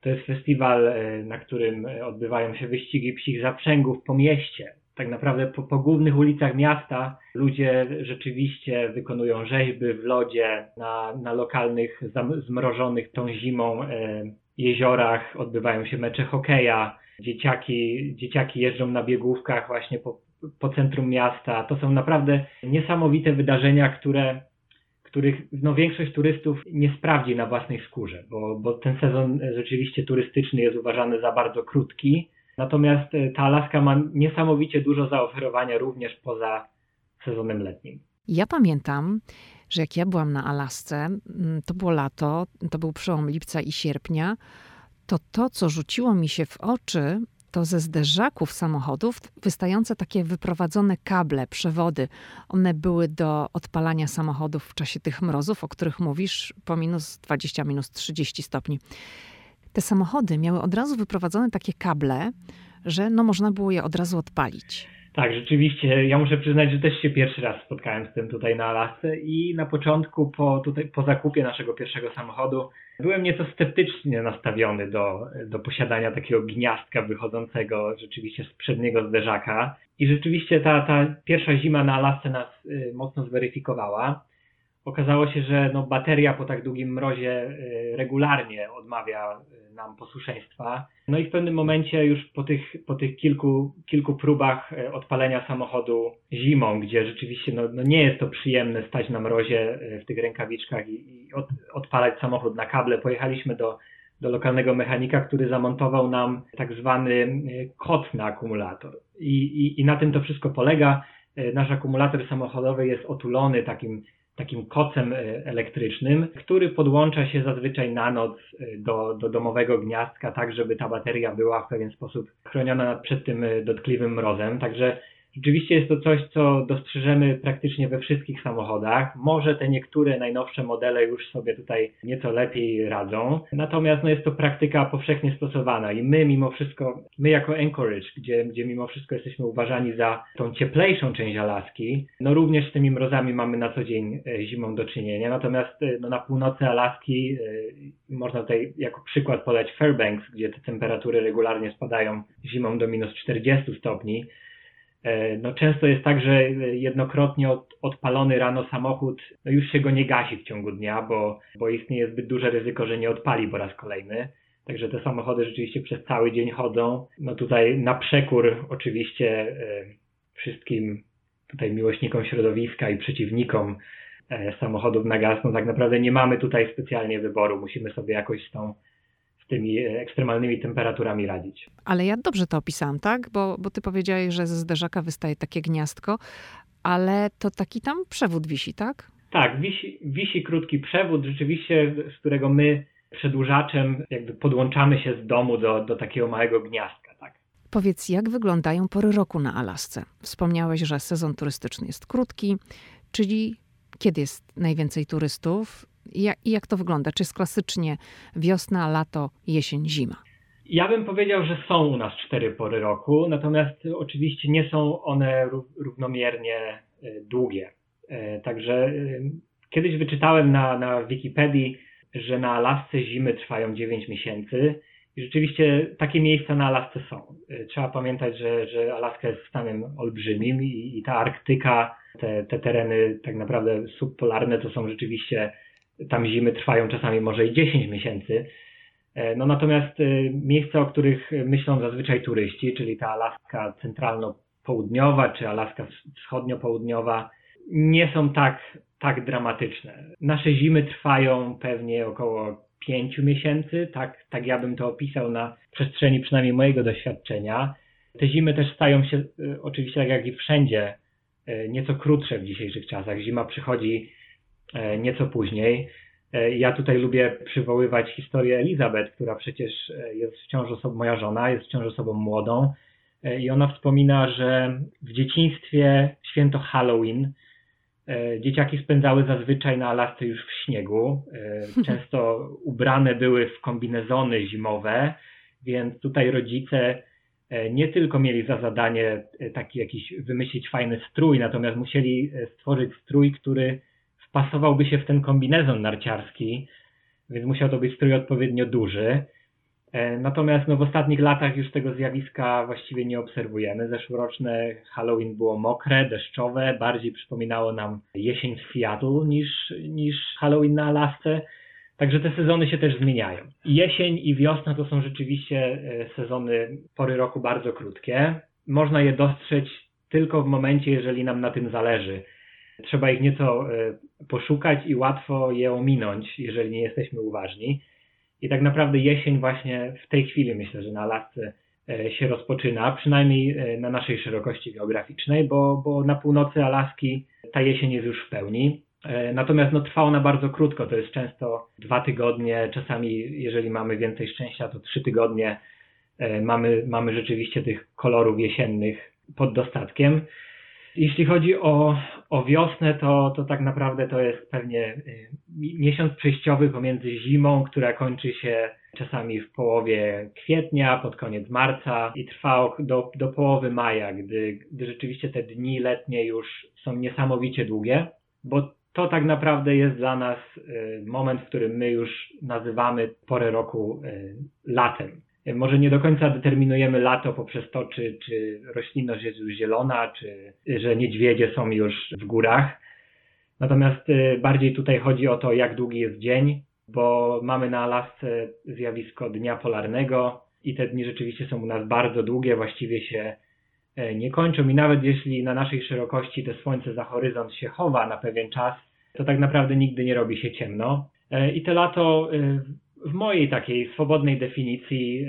Speaker 2: To jest festiwal, na którym odbywają się wyścigi psich zaprzęgów po mieście. Tak naprawdę po, po głównych ulicach miasta ludzie rzeczywiście wykonują rzeźby w lodzie na, na lokalnych, zmrożonych tą zimą jeziorach. Odbywają się mecze hokeja dzieciaki, dzieciaki jeżdżą na biegówkach właśnie po, po centrum miasta. To są naprawdę niesamowite wydarzenia, które, których no, większość turystów nie sprawdzi na własnej skórze, bo, bo ten sezon rzeczywiście turystyczny jest uważany za bardzo krótki. Natomiast e, ta Alaska ma niesamowicie dużo zaoferowania również poza sezonem letnim.
Speaker 1: Ja pamiętam, że jak ja byłam na Alasce, mm, to było lato, to był przełom lipca i sierpnia to to, co rzuciło mi się w oczy, to ze zderzaków samochodów wystające takie wyprowadzone kable, przewody. One były do odpalania samochodów w czasie tych mrozów, o których mówisz, po minus 20, minus 30 stopni. Te samochody miały od razu wyprowadzone takie kable, że no można było je od razu odpalić.
Speaker 2: Tak, rzeczywiście. Ja muszę przyznać, że też się pierwszy raz spotkałem z tym tutaj na Alasce i na początku, po, tutaj, po zakupie naszego pierwszego samochodu, byłem nieco sceptycznie nastawiony do, do posiadania takiego gniazdka wychodzącego rzeczywiście z przedniego zderzaka. I rzeczywiście ta, ta pierwsza zima na Alasce nas y, mocno zweryfikowała okazało się, że no, bateria po tak długim mrozie y, regularnie odmawia y, nam posłuszeństwa. No i w pewnym momencie już po tych, po tych kilku, kilku próbach y, odpalenia samochodu zimą, gdzie rzeczywiście no, no nie jest to przyjemne stać na mrozie w tych rękawiczkach i, i od, odpalać samochód na kable, pojechaliśmy do, do lokalnego mechanika, który zamontował nam tak zwany kot na akumulator. I, i, I na tym to wszystko polega. Nasz akumulator samochodowy jest otulony takim takim kocem e, elektrycznym, który podłącza się zazwyczaj na noc e, do, do domowego gniazdka, tak żeby ta bateria była w pewien sposób chroniona przed tym e, dotkliwym mrozem. Także Rzeczywiście jest to coś, co dostrzeżemy praktycznie we wszystkich samochodach. Może te niektóre najnowsze modele już sobie tutaj nieco lepiej radzą. Natomiast no, jest to praktyka powszechnie stosowana i my mimo wszystko, my jako Anchorage, gdzie, gdzie mimo wszystko jesteśmy uważani za tą cieplejszą część Alaski, no również z tymi mrozami mamy na co dzień e, zimą do czynienia. Natomiast e, no, na północy Alaski e, można tutaj jako przykład podać Fairbanks, gdzie te temperatury regularnie spadają zimą do minus 40 stopni. E, no często jest tak, że jednokrotnie od, odpalony rano samochód, no już się go nie gasi w ciągu dnia, bo, bo istnieje zbyt duże ryzyko, że nie odpali po raz kolejny. Także te samochody rzeczywiście przez cały dzień chodzą. No tutaj na przekór oczywiście e, wszystkim tutaj miłośnikom środowiska i przeciwnikom e, samochodów na gaz, no tak naprawdę nie mamy tutaj specjalnie wyboru. Musimy sobie jakoś z tą tymi ekstremalnymi temperaturami radzić.
Speaker 1: Ale ja dobrze to opisałam, tak? Bo, bo ty powiedziałeś, że ze zderzaka wystaje takie gniazdko, ale to taki tam przewód wisi, tak?
Speaker 2: Tak, wisi, wisi krótki przewód, rzeczywiście, z którego my przedłużaczem jakby podłączamy się z domu do, do takiego małego gniazdka, tak.
Speaker 1: Powiedz, jak wyglądają pory roku na Alasce? Wspomniałeś, że sezon turystyczny jest krótki, czyli kiedy jest najwięcej turystów jak, jak to wygląda? Czy jest klasycznie wiosna, lato, jesień, zima?
Speaker 2: Ja bym powiedział, że są u nas cztery pory roku, natomiast oczywiście nie są one równomiernie e, długie. E, także e, kiedyś wyczytałem na, na Wikipedii, że na Alasce zimy trwają 9 miesięcy. I rzeczywiście takie miejsca na Alasce są. Trzeba pamiętać, że, że Alaska jest stanem olbrzymim i, i ta Arktyka, te, te tereny tak naprawdę subpolarne to są rzeczywiście tam zimy trwają czasami może i 10 miesięcy. E, no natomiast e, miejsca, o których myślą zazwyczaj turyści, czyli ta Alaska centralno-południowa czy Alaska wschodnio-południowa, nie są tak, tak dramatyczne. Nasze zimy trwają pewnie około 5 miesięcy, tak, tak ja bym to opisał na przestrzeni przynajmniej mojego doświadczenia. Te zimy też stają się e, oczywiście, tak jak i wszędzie, nieco krótsze w dzisiejszych czasach. Zima przychodzi nieco później. E, ja tutaj lubię przywoływać historię Elizabeth, która przecież e, jest wciąż osobą, moja żona jest wciąż osobą młodą i ona wspomina, że w dzieciństwie święto Halloween dzieciaki spędzały zazwyczaj na Alasce już w śniegu. <laughs> Często ubrane były w kombinezony zimowe, więc tutaj rodzice nie tylko mieli za zadanie taki jakiś wymyślić fajny strój, natomiast musieli stworzyć strój, który wpasowałby się w ten kombinezon narciarski, więc musiał to być strój odpowiednio duży. E, natomiast no, w ostatnich latach już tego zjawiska właściwie nie obserwujemy. Zeszłoroczne Halloween było mokre, deszczowe, bardziej przypominało nam jesień w Seattle niż, niż Halloween na Alasce. Także te sezony się też zmieniają. Jesień i wiosna to są rzeczywiście e, sezony, pory roku bardzo krótkie. Można je dostrzec tylko w momencie, jeżeli nam na tym zależy trzeba ich nieco e, poszukać i łatwo je ominąć, jeżeli nie jesteśmy uważni. I tak naprawdę jesień właśnie w tej chwili myślę, że na Alasce e, się rozpoczyna, przynajmniej e, na naszej szerokości geograficznej, bo, bo na północy Alaski ta jesień jest już w pełni. Natomiast no, trwa ona bardzo krótko, to jest często dwa tygodnie, czasami jeżeli mamy więcej szczęścia, to trzy tygodnie mamy, mamy rzeczywiście tych kolorów jesiennych pod dostatkiem. Jeśli chodzi o, o wiosnę, to, to tak naprawdę to jest pewnie y, miesiąc przejściowy pomiędzy zimą, która kończy się czasami w połowie kwietnia, pod koniec marca i trwa do, do połowy maja, gdy, gdy rzeczywiście te dni letnie już są niesamowicie długie, bo to tak naprawdę jest dla nas y, moment, w którym my już nazywamy porę roku y, latem. Może nie do końca determinujemy lato poprzez to, czy, czy roślinność jest już zielona, czy że niedźwiedzie są już w górach. Natomiast y, bardziej tutaj chodzi o to, jak długi jest dzień, bo mamy na Alasce zjawisko dnia polarnego i te dni rzeczywiście są u nas bardzo długie, właściwie się e, nie kończą i nawet jeśli na naszej szerokości to słońce za horyzont się chowa na pewien czas, to tak naprawdę nigdy nie robi się ciemno. E, I to lato e, w mojej takiej swobodnej definicji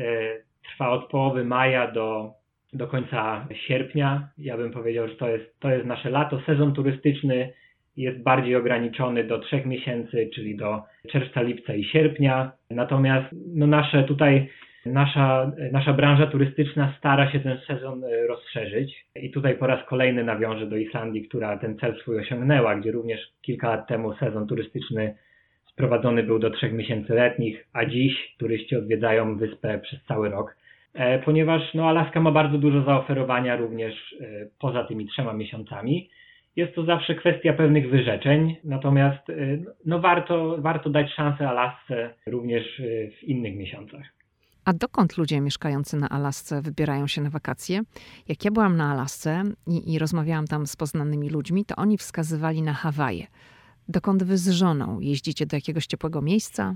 Speaker 2: trwa od połowy maja do, do końca sierpnia. Ja bym powiedział, że to jest, to jest nasze lato. Sezon turystyczny jest bardziej ograniczony do trzech miesięcy, czyli do czerwca, lipca i sierpnia. Natomiast no nasze tutaj nasza, nasza branża turystyczna stara się ten sezon e, rozszerzyć i tutaj po raz kolejny nawiążę do Islandii, która ten cel swój osiągnęła, gdzie również kilka lat temu sezon turystyczny sprowadzony był do trzech miesięcy letnich, a dziś turyści odwiedzają wyspę przez cały rok. E, ponieważ no, Alaska ma bardzo dużo zaoferowania również e, poza tymi trzema miesiącami jest to zawsze kwestia pewnych wyrzeczeń, natomiast y, no warto, warto dać szansę Alasce również w innych miesiącach.
Speaker 1: A dokąd ludzie mieszkający na Alasce wybierają się na wakacje? Jak ja byłam na Alasce i, i rozmawiałam tam z poznanymi ludźmi, to oni wskazywali na Hawaje. Dokąd wy z żoną jeździcie? Do jakiegoś ciepłego miejsca?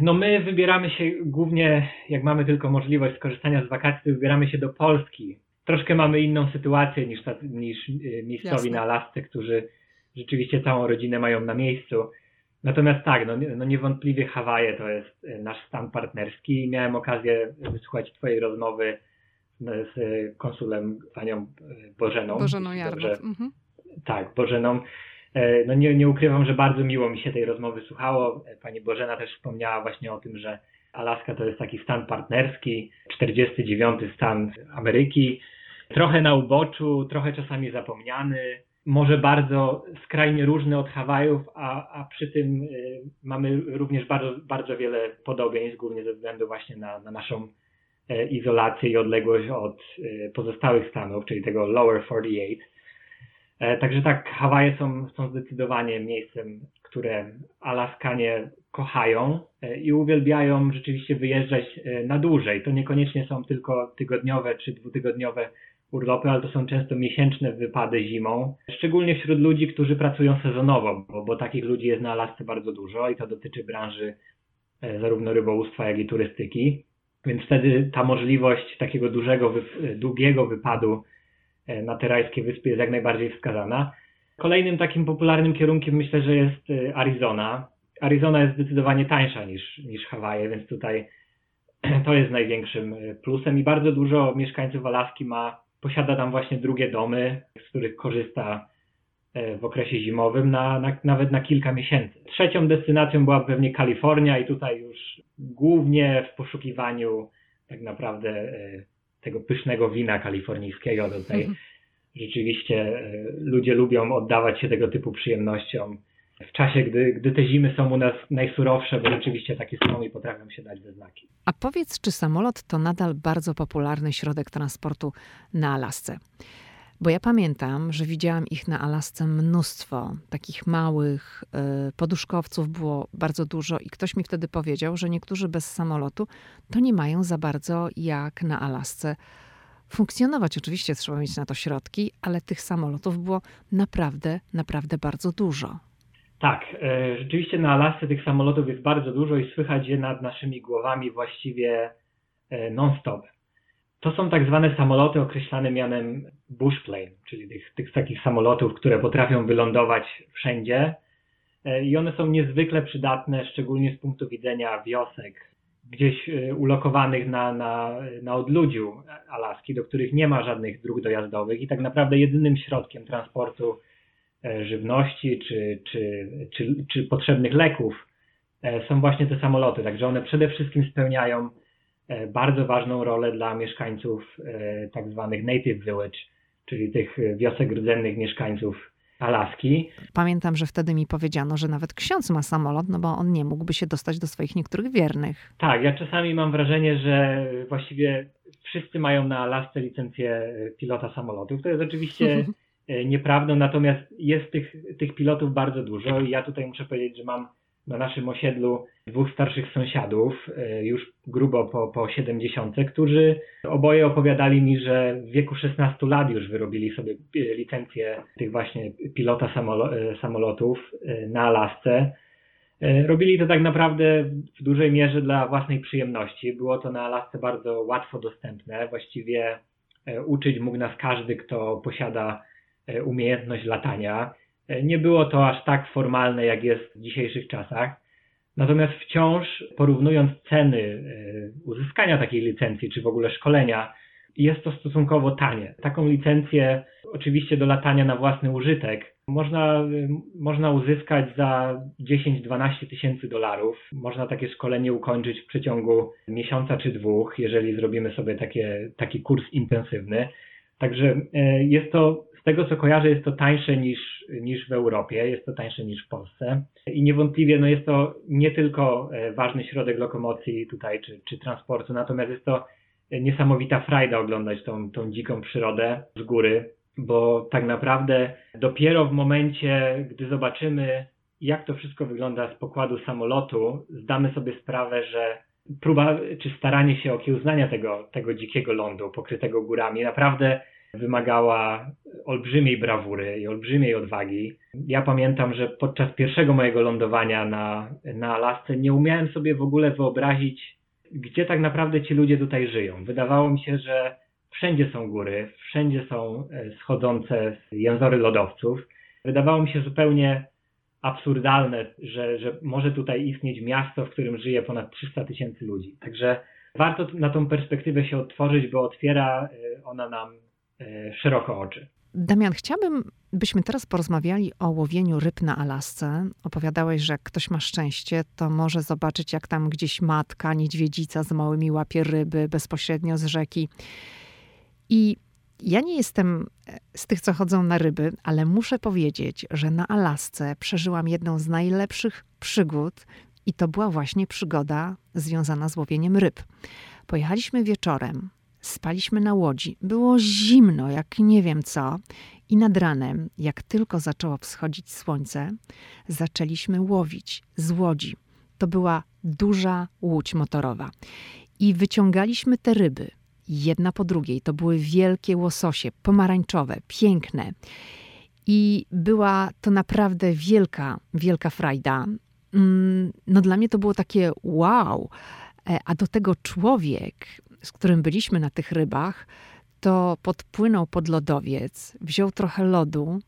Speaker 2: No my wybieramy się głównie, jak mamy tylko możliwość skorzystania z wakacji, wybieramy się do Polski troszkę mamy inną sytuację niż, niż y, miejscowi Jasne. na Alasce, którzy rzeczywiście całą rodzinę mają na miejscu. Natomiast tak, no, no niewątpliwie Hawaje to jest y, nasz stan partnerski. Miałem okazję wysłuchać Twojej rozmowy z, konsulem panią y, Bożeną.
Speaker 1: Bożeną Jarnot. Mhm.
Speaker 2: Tak, Bożeną. E, no nie, nie ukrywam, że bardzo miło mi się tej rozmowy słuchało. Pani Bożena też wspomniała właśnie o tym, że Alaska to jest taki stan partnerski, 49 stan Ameryki trochę na uboczu, trochę czasami zapomniany, może bardzo skrajnie różny od Hawajów, a, a przy tym y, mamy również bardzo, bardzo wiele podobieństw, głównie ze względu właśnie na, na naszą izolację i odległość od pozostałych stanów, czyli tego Lower 48. E, także tak, Hawaje są, są zdecydowanie miejscem, które Alaskanie kochają e, i uwielbiają rzeczywiście wyjeżdżać e, na dłużej. To niekoniecznie są tylko tygodniowe czy dwutygodniowe urlopy, ale to są często miesięczne wypady zimą, szczególnie wśród ludzi, którzy pracują sezonowo, bo, bo takich ludzi jest na Alasce bardzo dużo i to dotyczy branży zarówno rybołówstwa, jak i turystyki. Więc wtedy ta możliwość takiego dużego, długiego wypadu na te wyspy jest jak najbardziej wskazana. Kolejnym takim popularnym kierunkiem myślę, że jest e, Arizona. Arizona jest zdecydowanie tańsza niż, niż Hawaje, więc tutaj <clears throat> to jest największym plusem i bardzo dużo mieszkańców Alaski ma posiada tam właśnie drugie domy, z których korzysta e, w okresie zimowym na, na, nawet na kilka miesięcy. Trzecią destynacją była pewnie Kalifornia i tutaj już głównie w poszukiwaniu tak naprawdę e, tego pysznego wina kalifornijskiego. Tutaj mhm. rzeczywiście e, ludzie lubią oddawać się tego typu przyjemnościom w czasie, gdy, gdy te zimy są u nas najsurowsze, bo rzeczywiście takie są i potrafią się dać we znaki.
Speaker 1: A powiedz, czy samolot to nadal bardzo popularny środek transportu na Alasce? Bo ja pamiętam, że widziałam ich na Alasce mnóstwo, takich małych y, poduszkowców było bardzo dużo i ktoś mi wtedy powiedział, że niektórzy bez samolotu to nie mają za bardzo jak na Alasce funkcjonować. Oczywiście trzeba mieć na to środki, ale tych samolotów było naprawdę, naprawdę bardzo dużo.
Speaker 2: Tak, e, rzeczywiście na Alasce tych samolotów jest bardzo dużo i słychać je nad naszymi głowami właściwie e, non-stop. To są tak zwane samoloty określane mianem bushplane, czyli tych, tych takich samolotów, które potrafią wylądować wszędzie e, i one są niezwykle przydatne, szczególnie z punktu widzenia wiosek, gdzieś ulokowanych na, na, na odludziu Alaski, do których nie ma żadnych dróg dojazdowych i tak naprawdę jedynym środkiem transportu E, żywności czy, czy, czy, czy potrzebnych leków e, są właśnie te samoloty. Także one przede wszystkim spełniają e, bardzo ważną rolę dla mieszkańców tak zwanych native village, czyli tych wiosek rdzennych mieszkańców Alaski.
Speaker 1: Pamiętam, że wtedy mi powiedziano, że nawet ksiądz ma samolot, no bo on nie mógłby się dostać do swoich niektórych wiernych.
Speaker 2: Tak, ja czasami mam wrażenie, że właściwie wszyscy mają na Alasce licencję pilota samolotów. To jest oczywiście <laughs> nieprawdą, natomiast jest tych, tych pilotów bardzo dużo i ja tutaj muszę powiedzieć, że mam na naszym osiedlu dwóch starszych sąsiadów, e, już grubo po, po 70, którzy oboje opowiadali mi, że w wieku 16 lat już wyrobili sobie e, licencję tych właśnie pilota e, samolotów na Alasce. Robili to tak naprawdę w dużej mierze dla własnej przyjemności. Było to na Alasce bardzo łatwo dostępne. Właściwie uczyć mógł nas każdy, kto posiada umiejętność latania. Nie było to aż tak formalne, jak jest w dzisiejszych czasach. Natomiast wciąż porównując ceny e, uzyskania takiej licencji, czy w ogóle szkolenia, jest to stosunkowo tanie. Taką licencję, oczywiście do latania na własny użytek, można, e, można uzyskać za 10-12 tysięcy dolarów. Można takie szkolenie ukończyć w przeciągu miesiąca czy dwóch, jeżeli zrobimy sobie takie, taki kurs intensywny. Także e, jest to z tego co kojarzę, jest to tańsze niż, niż w Europie, jest to tańsze niż w Polsce. I niewątpliwie no jest to nie tylko e, ważny środek lokomocji tutaj czy, czy transportu, natomiast jest to niesamowita frajda oglądać tą, tą dziką przyrodę z góry, bo tak naprawdę dopiero w momencie, gdy zobaczymy, jak to wszystko wygląda z pokładu samolotu, zdamy sobie sprawę, że próba czy staranie się okiełznania tego, tego dzikiego lądu pokrytego górami naprawdę wymagała olbrzymiej brawury i olbrzymiej odwagi. Ja pamiętam, że podczas pierwszego mojego lądowania na, na Alasce nie umiałem sobie w ogóle wyobrazić, gdzie tak naprawdę ci ludzie tutaj żyją. Wydawało mi się, że wszędzie są góry, wszędzie są e, schodzące jęzory lodowców. Wydawało mi się zupełnie absurdalne, że, że może tutaj istnieć miasto, w którym żyje ponad 300 tysięcy ludzi. Także warto na tą perspektywę się otworzyć, bo otwiera e, ona nam szeroko oczy.
Speaker 1: Damian, chciałbym, byśmy teraz porozmawiali o łowieniu ryb na Alasce. Opowiadałeś, że ktoś ma szczęście, to może zobaczyć, jak tam gdzieś matka, niedźwiedzica z małymi łapie ryby bezpośrednio z rzeki. I ja nie jestem e, z tych, co chodzą na ryby, ale muszę powiedzieć, że na Alasce przeżyłam jedną z najlepszych przygód i to była właśnie przygoda związana z łowieniem ryb. Pojechaliśmy wieczorem Spaliśmy na łodzi. Było zimno, jak nie wiem co. I nad ranem, jak tylko zaczęło wschodzić słońce, zaczęliśmy łowić z łodzi. To była duża łódź motorowa. I wyciągaliśmy te ryby, jedna po drugiej. To były wielkie łososie, pomarańczowe, piękne. I była to naprawdę wielka, wielka frajda. Mm, no dla mnie to było takie wow. E, a do tego człowiek, z którym byliśmy na tych rybach, to podpłynął pod lodowiec, wziął trochę lodu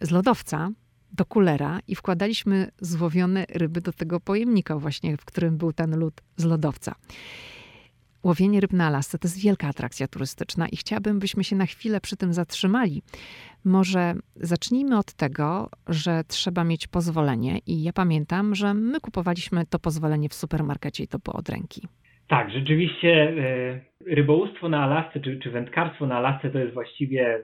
Speaker 1: z lodowca do kulera i wkładaliśmy złowione ryby do tego pojemnika właśnie, w którym był ten lód z lodowca. Łowienie ryb na Alasce to jest wielka atrakcja turystyczna i chciałabym, byśmy się na chwilę przy tym zatrzymali. Może zacznijmy od tego, że trzeba mieć pozwolenie i ja pamiętam, że my kupowaliśmy to pozwolenie w supermarkecie i to było od ręki.
Speaker 2: Tak, rzeczywiście e, rybołówstwo na Alasce, czy, czy wędkarstwo na Alasce to jest właściwie,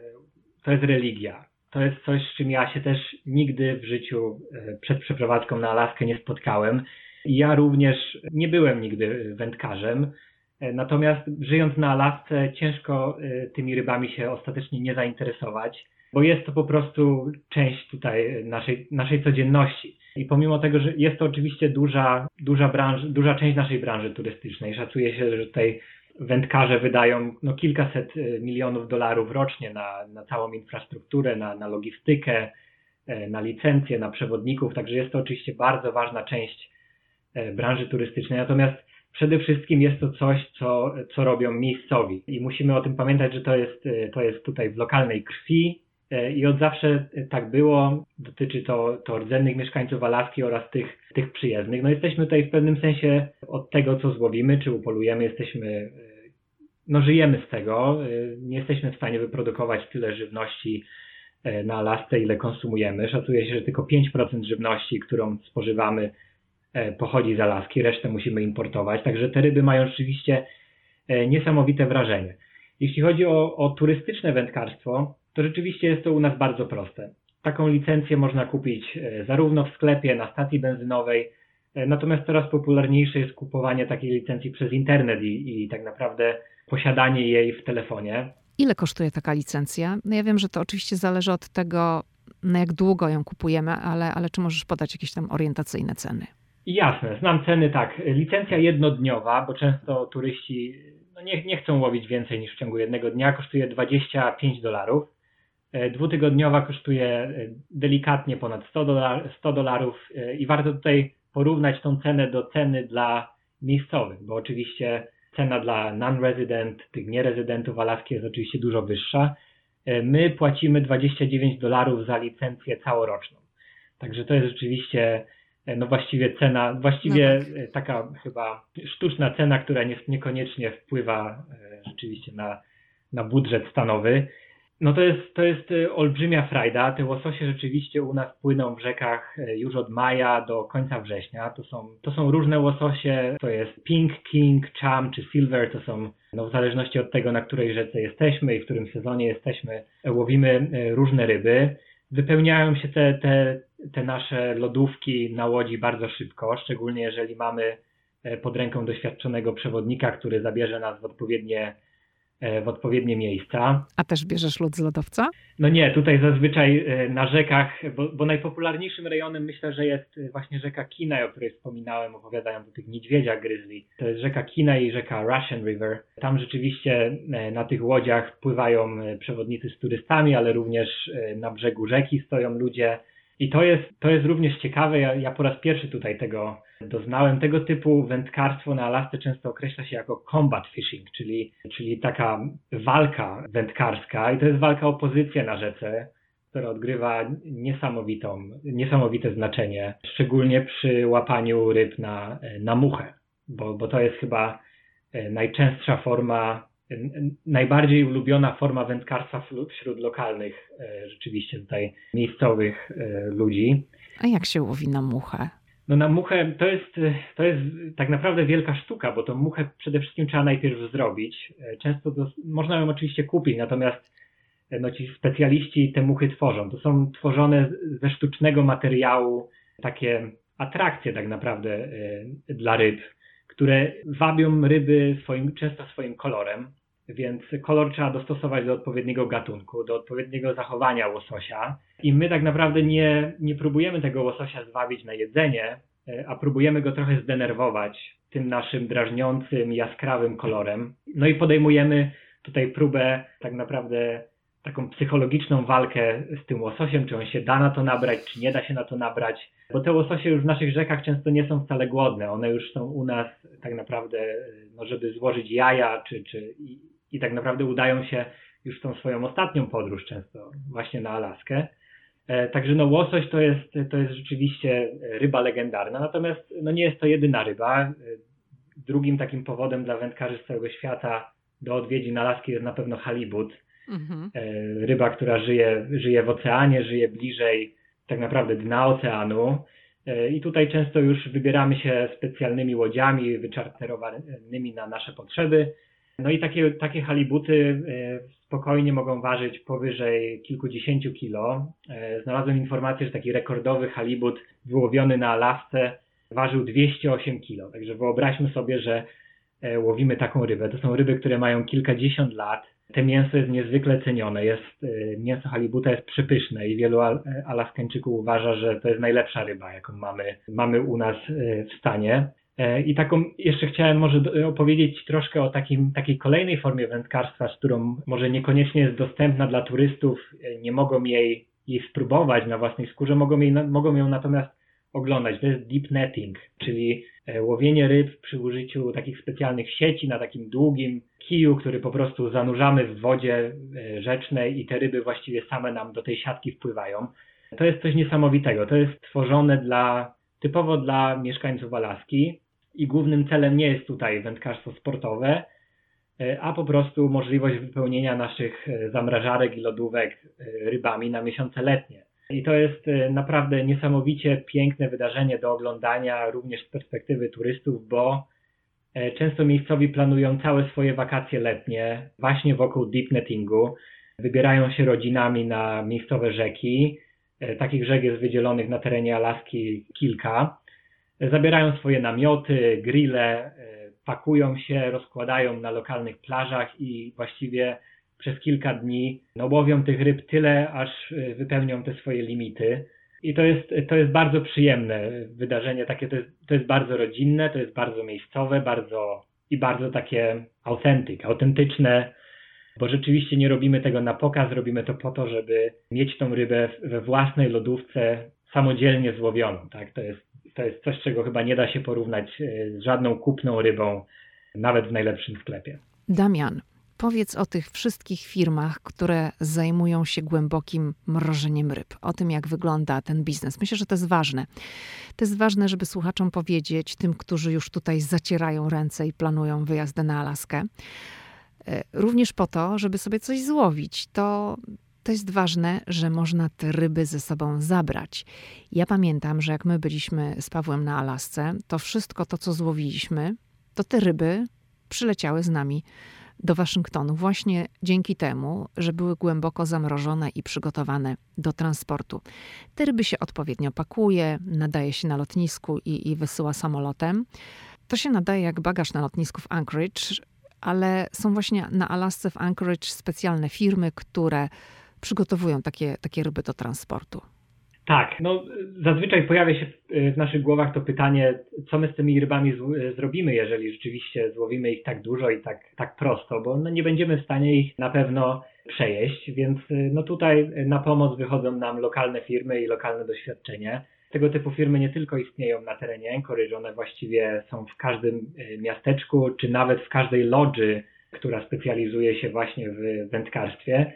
Speaker 2: to jest religia. To jest coś, z czym ja się też nigdy w życiu e, przed przeprowadzką na Alaskę nie spotkałem. Ja również nie byłem nigdy wędkarzem, e, natomiast żyjąc na Alasce ciężko tymi rybami się ostatecznie nie zainteresować, bo jest to po prostu część tutaj naszej, naszej codzienności. I pomimo tego, że jest to oczywiście duża, duża, branż, duża część naszej branży turystycznej, szacuje się, że tutaj wędkarze wydają no, kilkaset e, milionów dolarów rocznie na, na całą infrastrukturę, na, na logistykę, e, na licencje, na przewodników, także jest to oczywiście bardzo ważna część e, branży turystycznej. Natomiast przede wszystkim jest to coś, co, co robią miejscowi. I musimy o tym pamiętać, że to jest, to jest tutaj w lokalnej krwi, I od zawsze tak było. Dotyczy to, to rdzennych mieszkańców Alaski oraz tych, tych przyjezdnych. No jesteśmy tutaj w pewnym sensie od tego, co złowimy, czy upolujemy, jesteśmy, e, no żyjemy z tego. E, nie jesteśmy w stanie wyprodukować tyle żywności na Alasce, ile konsumujemy. Szacuje się, że tylko 5% żywności, którą spożywamy, pochodzi z Alaski, resztę musimy importować. Także te ryby mają rzeczywiście niesamowite wrażenie. Jeśli chodzi o, o turystyczne wędkarstwo, to rzeczywiście jest to u nas bardzo proste. Taką licencję można kupić e, zarówno w sklepie, na stacji benzynowej, e, natomiast coraz popularniejsze jest kupowanie takiej licencji przez internet i, i tak naprawdę posiadanie jej w telefonie.
Speaker 1: Ile kosztuje taka licencja? No ja wiem, że to oczywiście zależy od tego, na jak długo ją kupujemy, ale, ale czy możesz podać jakieś tam orientacyjne ceny?
Speaker 2: Jasne, znam ceny tak. Licencja jednodniowa, bo często turyści no nie, nie chcą łowić więcej niż w ciągu jednego dnia, kosztuje 25 dolarów. E, dwutygodniowa kosztuje e, delikatnie ponad 100, dolar, 100 dolarów e, i warto tutaj porównać tą cenę do ceny dla miejscowych, bo oczywiście cena dla non-resident, tych nierezydentów Alaski jest oczywiście dużo wyższa. My płacimy 29 dolarów za licencję całoroczną. Także to jest rzeczywiście no właściwie cena, właściwie no tak. taka chyba sztuczna cena, która nie, niekoniecznie wpływa rzeczywiście na, na budżet stanowy. No to jest, to jest y, olbrzymia frajda. Te łososie rzeczywiście u nas płyną w rzekach y, już od maja do końca września. To są, to są różne łososie, to jest pink, king, cham czy silver, to są no w zależności od tego, na której rzece jesteśmy i w którym sezonie jesteśmy, łowimy y, różne ryby. Wypełniają się te, te, te nasze lodówki na łodzi bardzo szybko, szczególnie jeżeli mamy pod ręką doświadczonego przewodnika, który zabierze nas w odpowiednie E, w odpowiednie miejsca.
Speaker 1: A też bierzesz lód z lodowca?
Speaker 2: No nie, tutaj zazwyczaj e, na rzekach, bo, bo najpopularniejszym rejonem myślę, że jest e, właśnie rzeka Kinaj, o której wspominałem, opowiadając o tych niedźwiedziach grizzly. To jest rzeka Kinaj i rzeka Russian River. Tam rzeczywiście na tych łodziach pływają przewodnicy z turystami, ale również na brzegu rzeki stoją ludzie. I to jest, to jest również ciekawe. Ja, ja po raz pierwszy tutaj tego doznałem. Tego typu wędkarstwo na Alasce często określa się jako combat fishing, czyli, czyli taka walka wędkarska i to jest walka o pozycję na rzece, która odgrywa niesamowitą, niesamowite znaczenie, szczególnie przy łapaniu ryb na, na muchę, bo, bo to jest chyba e, najczęstsza forma, najbardziej ulubiona forma wędkarstwa wśród lokalnych, e, rzeczywiście tutaj miejscowych e, ludzi.
Speaker 1: A jak się łowi na muchę?
Speaker 2: No na muchę to jest, to jest tak naprawdę wielka sztuka, bo tą muchę przede wszystkim trzeba najpierw zrobić. Często to, można ją oczywiście kupić, natomiast no ci specjaliści te muchy tworzą. To są tworzone ze sztucznego materiału takie atrakcje tak naprawdę e, dla ryb, które wabią ryby swoim, często swoim kolorem więc kolor trzeba dostosować do odpowiedniego gatunku, do odpowiedniego zachowania łososia. I my tak naprawdę nie, nie próbujemy tego łososia zwabić na jedzenie, e, a próbujemy go trochę zdenerwować tym naszym drażniącym, jaskrawym kolorem. No i podejmujemy tutaj próbę tak naprawdę taką psychologiczną walkę z tym łososiem, czy on się da na to nabrać, czy nie da się na to nabrać, bo te łososie już w naszych rzekach często nie są wcale głodne, one już są u nas tak naprawdę, no żeby złożyć jaja, czy, czy i tak naprawdę udają się już w tą swoją ostatnią podróż często właśnie na Alaskę. E, także no łosoś to jest, to jest rzeczywiście ryba legendarna, natomiast no nie jest to jedyna ryba. E, drugim takim powodem dla wędkarzy z całego świata do odwiedzin Alaski jest na pewno halibut. Mhm. E, ryba, która żyje, żyje w oceanie, żyje bliżej tak naprawdę dna oceanu. I tutaj często już wybieramy się specjalnymi łodziami wyczarterowanymi na nasze potrzeby no i takie, takie halibuty e, spokojnie mogą ważyć powyżej kilkudziesięciu kilo. E, znalazłem informację, że taki rekordowy halibut wyłowiony na Alasce ważył 208 kilo. Także wyobraźmy sobie, że e, łowimy taką rybę. To są ryby, które mają kilkadziesiąt lat. Te mięso jest niezwykle cenione. Jest, mięso halibuta jest przepyszne i wielu Alaskańczyków uważa, że to jest najlepsza ryba, jaką mamy, mamy u nas w stanie. E, I taką jeszcze chciałem może opowiedzieć troszkę o takim, takiej kolejnej formie wędkarstwa, z którą może niekoniecznie jest dostępna dla turystów, e, nie mogą jej, jej spróbować na własnej skórze, mogą, jej, mogą ją natomiast oglądać. To jest deep netting, czyli e, łowienie ryb przy użyciu takich specjalnych sieci na takim długim kiju, który po prostu zanurzamy w wodzie rzecznej i te ryby właściwie same nam do tej siatki wpływają. To jest coś niesamowitego. To jest tworzone dla, typowo dla mieszkańców Alaski i głównym celem nie jest tutaj wędkarstwo sportowe, e, a po prostu możliwość wypełnienia naszych e, zamrażarek i lodówek e, rybami na miesiące letnie. I to jest naprawdę niesamowicie piękne wydarzenie do oglądania również z perspektywy turystów, bo często miejscowi planują całe swoje wakacje letnie właśnie wokół deep nettingu. wybierają się rodzinami na miejscowe rzeki. Takich rzek jest wydzielonych na terenie Alaski kilka. Zabierają swoje namioty, grille, pakują się, rozkładają na lokalnych plażach i właściwie przez kilka dni no, łowią tych ryb tyle, aż wypełnią te swoje limity. I to jest, to jest bardzo przyjemne wydarzenie, takie to jest, to jest bardzo rodzinne, to jest bardzo miejscowe, bardzo i bardzo takie authentyk, autentyczne, bo rzeczywiście nie robimy tego na pokaz, robimy to po to, żeby mieć tą rybę we własnej lodówce samodzielnie złowioną. Tak? To, jest, to jest coś, czego chyba nie da się porównać e, z żadną kupną rybą, nawet w najlepszym sklepie.
Speaker 1: Damian, Powiedz o tych wszystkich firmach, które zajmują się głębokim mrożeniem ryb, o tym, jak wygląda ten biznes. Myślę, że to jest ważne. To jest ważne, żeby słuchaczom powiedzieć, tym, którzy już tutaj zacierają ręce i planują wyjazdy na Alaskę, e, również po to, żeby sobie coś złowić. To, to jest ważne, że można te ryby ze sobą zabrać. Ja pamiętam, że jak my byliśmy z Pawłem na Alasce, to wszystko to, co złowiliśmy, to te ryby przyleciały z nami do Waszyngtonu właśnie dzięki temu, że były głęboko zamrożone i przygotowane do transportu. Te ryby się odpowiednio pakuje, nadaje się na lotnisku i, i wysyła samolotem. To się nadaje jak bagaż na lotnisku w Anchorage, ale są właśnie na Alasce w Anchorage specjalne firmy, które przygotowują takie, takie ryby do transportu.
Speaker 2: Tak, no zazwyczaj pojawia się w naszych głowach to pytanie, co my z tymi rybami z, zrobimy, jeżeli rzeczywiście złowimy ich tak dużo i tak, tak prosto, bo no, nie będziemy w stanie ich na pewno przejeść, więc no tutaj na pomoc wychodzą nam lokalne firmy i lokalne doświadczenie. Tego typu firmy nie tylko istnieją na terenie Anchorage, one właściwie są w każdym e, miasteczku, czy nawet w każdej lodży, która specjalizuje się właśnie w wędkarstwie.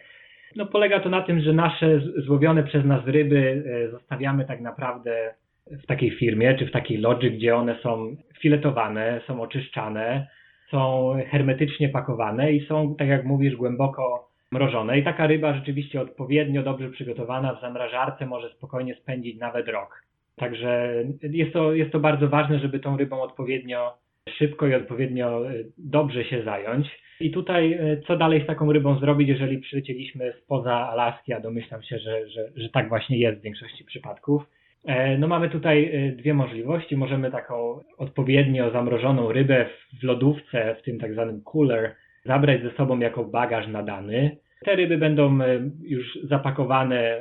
Speaker 2: No, polega to na tym, że nasze złowione przez nas ryby e, zostawiamy tak naprawdę w takiej firmie czy w takiej lodży, gdzie one są filetowane, są oczyszczane, są hermetycznie pakowane i są, tak jak mówisz, głęboko mrożone. I taka ryba rzeczywiście odpowiednio dobrze przygotowana w zamrażarce może spokojnie spędzić nawet rok. Także jest to, jest to bardzo ważne, żeby tą rybą odpowiednio szybko i odpowiednio e, dobrze się zająć. I tutaj, e, co dalej z taką rybą zrobić, jeżeli przylecieliśmy spoza Alaski, a domyślam się, że, że, że tak właśnie jest w większości przypadków. E, no mamy tutaj e, dwie możliwości. Możemy taką odpowiednio zamrożoną rybę w lodówce, w tym tak zwanym cooler, zabrać ze sobą jako bagaż nadany. Te ryby będą już zapakowane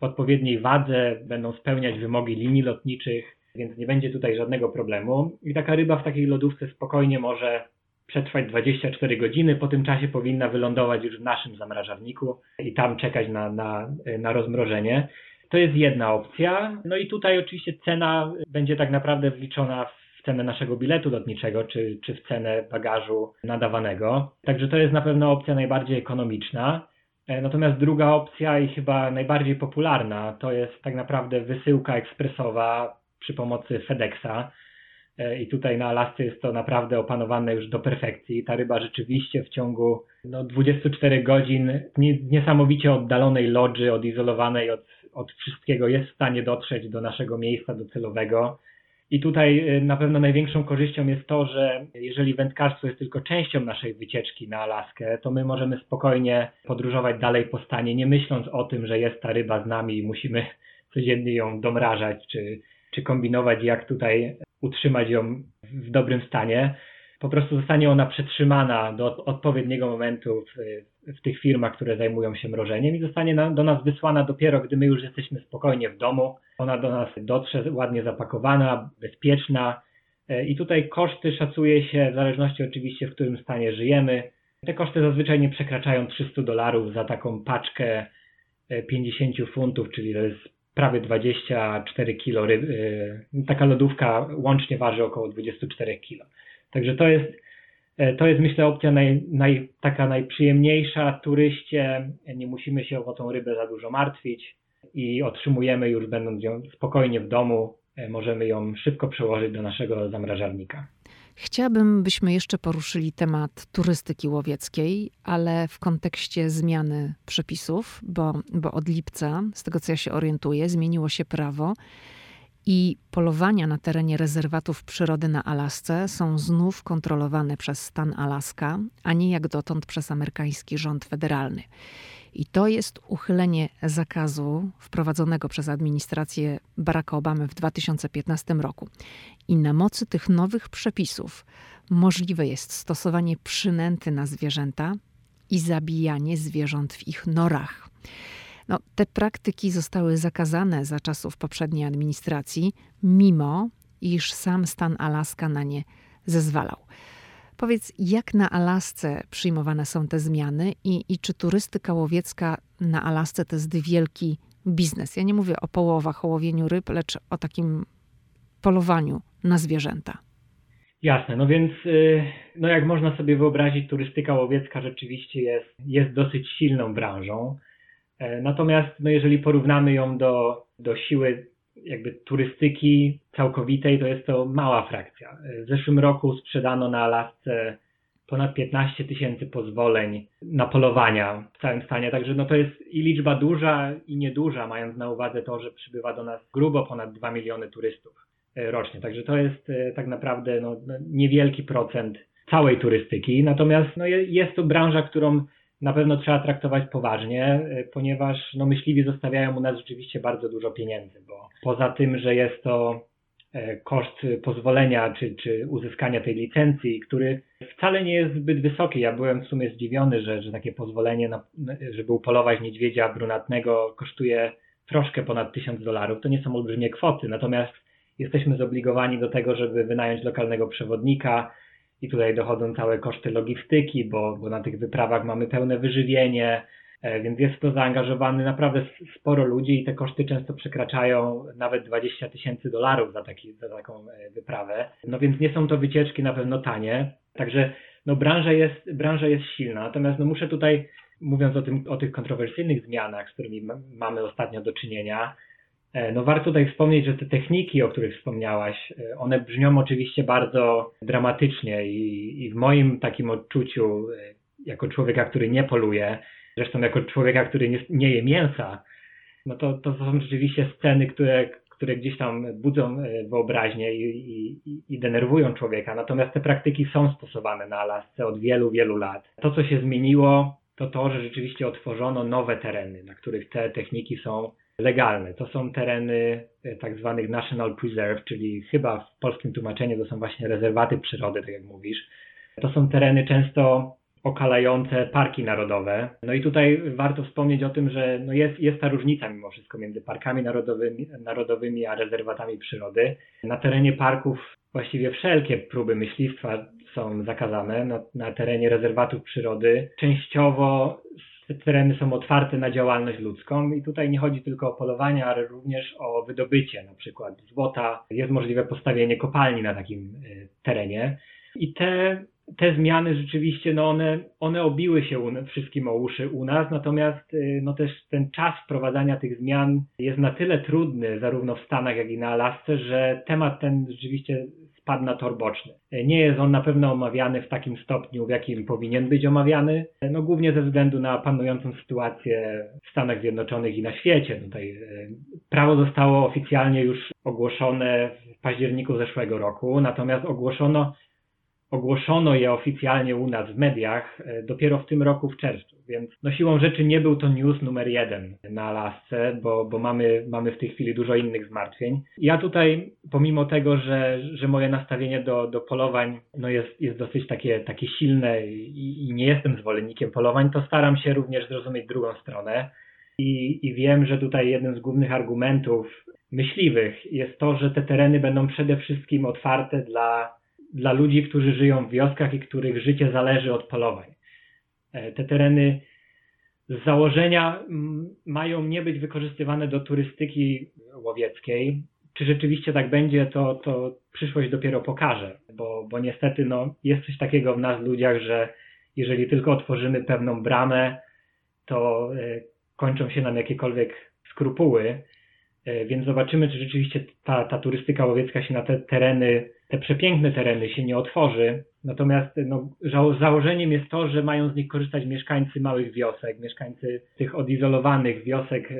Speaker 2: w odpowiedniej wadze, będą spełniać wymogi linii lotniczych, więc nie będzie tutaj żadnego problemu. I taka ryba w takiej lodówce spokojnie może przetrwać 24 godziny. Po tym czasie powinna wylądować już w naszym zamrażarniku i tam czekać na, na, na rozmrożenie. To jest jedna opcja. No i tutaj oczywiście cena będzie tak naprawdę wliczona w cenę naszego biletu lotniczego, czy, czy w cenę bagażu nadawanego. Także to jest na pewno opcja najbardziej ekonomiczna. E, natomiast druga opcja i chyba najbardziej popularna to jest tak naprawdę wysyłka ekspresowa przy pomocy FedExa. E, i tutaj na Alasce jest to naprawdę opanowane już do perfekcji. Ta ryba rzeczywiście w ciągu no, 24 godzin niesamowicie oddalonej lodży, odizolowanej od, od wszystkiego jest w stanie dotrzeć do naszego miejsca docelowego. I tutaj e, na pewno największą korzyścią jest to, że jeżeli wędkarstwo jest tylko częścią naszej wycieczki na Alaskę, to my możemy spokojnie podróżować dalej po stanie, nie myśląc o tym, że jest ta ryba z nami i musimy codziennie ją domrażać, czy, czy kombinować, jak tutaj utrzymać ją w dobrym stanie. Po prostu zostanie ona przetrzymana do odpowiedniego momentu w, w tych firmach, które zajmują się mrożeniem i zostanie na, do nas wysłana dopiero, gdy my już jesteśmy spokojnie w domu. Ona do nas dotrze ładnie zapakowana, bezpieczna. E, I tutaj koszty szacuje się w zależności oczywiście, w którym stanie żyjemy. Te koszty zazwyczaj nie przekraczają 300 dolarów za taką paczkę 50 e, funtów, czyli to jest prawie 24 kg. Y, taka lodówka łącznie waży około 24 kg. Także to jest, e, to jest myślę opcja naj, naj, taka najprzyjemniejsza turyście. Nie musimy się o tą rybę za dużo martwić i otrzymujemy już będąc ją spokojnie w domu. E, możemy ją szybko przełożyć do naszego zamrażarnika.
Speaker 1: Chciałabym, byśmy jeszcze poruszyli temat turystyki łowieckiej, ale w kontekście zmiany przepisów, bo, bo od lipca, z tego co ja się orientuję, zmieniło się prawo I polowania na terenie rezerwatów przyrody na Alasce są znów kontrolowane przez stan Alaska, a nie jak dotąd przez amerykański rząd federalny. I to jest uchylenie zakazu wprowadzonego przez administrację Baracka Obamy w 2015 roku. I na mocy tych nowych przepisów możliwe jest stosowanie przynęty na zwierzęta i zabijanie zwierząt w ich norach. No, te praktyki zostały zakazane za czasów poprzedniej administracji, mimo iż sam stan Alaska na nie zezwalał. Powiedz, jak na Alasce przyjmowane są te zmiany i, i czy turystyka łowiecka na Alasce to jest wielki biznes? Ja nie mówię o połowach, o łowieniu ryb, lecz o takim polowaniu na zwierzęta.
Speaker 2: Jasne, no więc y, no jak można sobie wyobrazić, turystyka łowiecka rzeczywiście jest, jest dosyć silną branżą. E, natomiast no jeżeli porównamy ją do, do siły jakby turystyki całkowitej, to jest to mała frakcja. W zeszłym roku sprzedano na Alasce ponad 15 tysięcy pozwoleń na polowania w całym stanie, także no to jest i liczba duża i nieduża, mając na uwadze to, że przybywa do nas grubo ponad 2 miliony turystów e, rocznie. Także to jest e, tak naprawdę no, no, niewielki procent całej turystyki. Natomiast no, jest to branża, którą na pewno trzeba traktować poważnie, e, ponieważ no, myśliwi zostawiają u nas rzeczywiście bardzo dużo pieniędzy, bo poza tym, że jest to e, koszt pozwolenia czy, czy uzyskania tej licencji, który wcale nie jest zbyt wysoki. Ja byłem w sumie zdziwiony, że, że takie pozwolenie, na, żeby upolować niedźwiedzia brunatnego kosztuje troszkę ponad 1000 dolarów. To nie są olbrzymie kwoty, natomiast jesteśmy zobligowani do tego, żeby wynająć lokalnego przewodnika, i tutaj dochodzą całe koszty logistyki, bo, bo na tych wyprawach mamy pełne wyżywienie, e, więc jest to zaangażowany naprawdę sporo ludzi i te koszty często przekraczają nawet 20 tysięcy dolarów za, taki, za taką e, wyprawę. No więc nie są to wycieczki na pewno tanie. Także no branża jest, branża jest silna. Natomiast no muszę tutaj, mówiąc o, tym, o tych kontrowersyjnych zmianach, z którymi mamy ostatnio do czynienia, no warto tutaj wspomnieć, że te techniki, o których wspomniałaś, e, one brzmią oczywiście bardzo dramatycznie i, i w moim takim odczuciu, e, jako człowieka, który nie poluje, zresztą jako człowieka, który nie, nie je mięsa, no to, to są rzeczywiście sceny, które, które gdzieś tam budzą wyobraźnię i, i, i, denerwują człowieka. Natomiast te praktyki są stosowane na Alasce od wielu, wielu lat. To, co się zmieniło, to to, że rzeczywiście otworzono nowe tereny, na których te techniki są legalne. To są tereny e, tak zwanych National Preserve, czyli chyba w polskim tłumaczeniu to są właśnie rezerwaty przyrody, tak jak mówisz. To są tereny często okalające parki narodowe. No i tutaj warto wspomnieć o tym, że no jest, jest ta różnica mimo wszystko między parkami narodowymi, narodowymi a rezerwatami przyrody. Na terenie parków właściwie wszelkie próby myśliwstwa są zakazane. Na, na terenie rezerwatów przyrody częściowo te tereny są otwarte na działalność ludzką i tutaj nie chodzi tylko o polowanie, ale również o wydobycie na przykład złota. Jest możliwe postawienie kopalni na takim e, terenie i te te zmiany rzeczywiście, no one, one obiły się u, wszystkim o uszy u nas, natomiast y, no też ten czas wprowadzania tych zmian jest na tyle trudny, zarówno w Stanach, jak i na Alasce, że temat ten rzeczywiście spadł na tor boczny. Nie jest on na pewno omawiany w takim stopniu, w jakim powinien być omawiany, no głównie ze względu na panującą sytuację w Stanach Zjednoczonych i na świecie. Tutaj y, prawo zostało oficjalnie już ogłoszone w październiku zeszłego roku, natomiast ogłoszono ogłoszono je oficjalnie u nas w mediach e, dopiero w tym roku w czerwcu, więc no siłą rzeczy nie był to news numer jeden na Alasce, bo, bo mamy, mamy w tej chwili dużo innych zmartwień. Ja tutaj, pomimo tego, że, że moje nastawienie do, do polowań no jest, jest dosyć takie, takie silne i, i nie jestem zwolennikiem polowań, to staram się również zrozumieć drugą stronę. I, I wiem, że tutaj jednym z głównych argumentów myśliwych jest to, że te tereny będą przede wszystkim otwarte dla dla ludzi, którzy żyją w wioskach i których życie zależy od polowań. E, te tereny z założenia mają nie być wykorzystywane do turystyki łowieckiej. Czy rzeczywiście tak będzie, to, to przyszłość dopiero pokaże, bo, bo niestety no, jest coś takiego w nas ludziach, że jeżeli tylko otworzymy pewną bramę, to e, kończą się nam jakiekolwiek skrupuły. E, więc zobaczymy, czy rzeczywiście ta, ta turystyka łowiecka się na te tereny te przepiękne tereny się nie otworzy. Natomiast no, założeniem jest to, że mają z nich korzystać mieszkańcy małych wiosek, mieszkańcy tych odizolowanych wiosek e,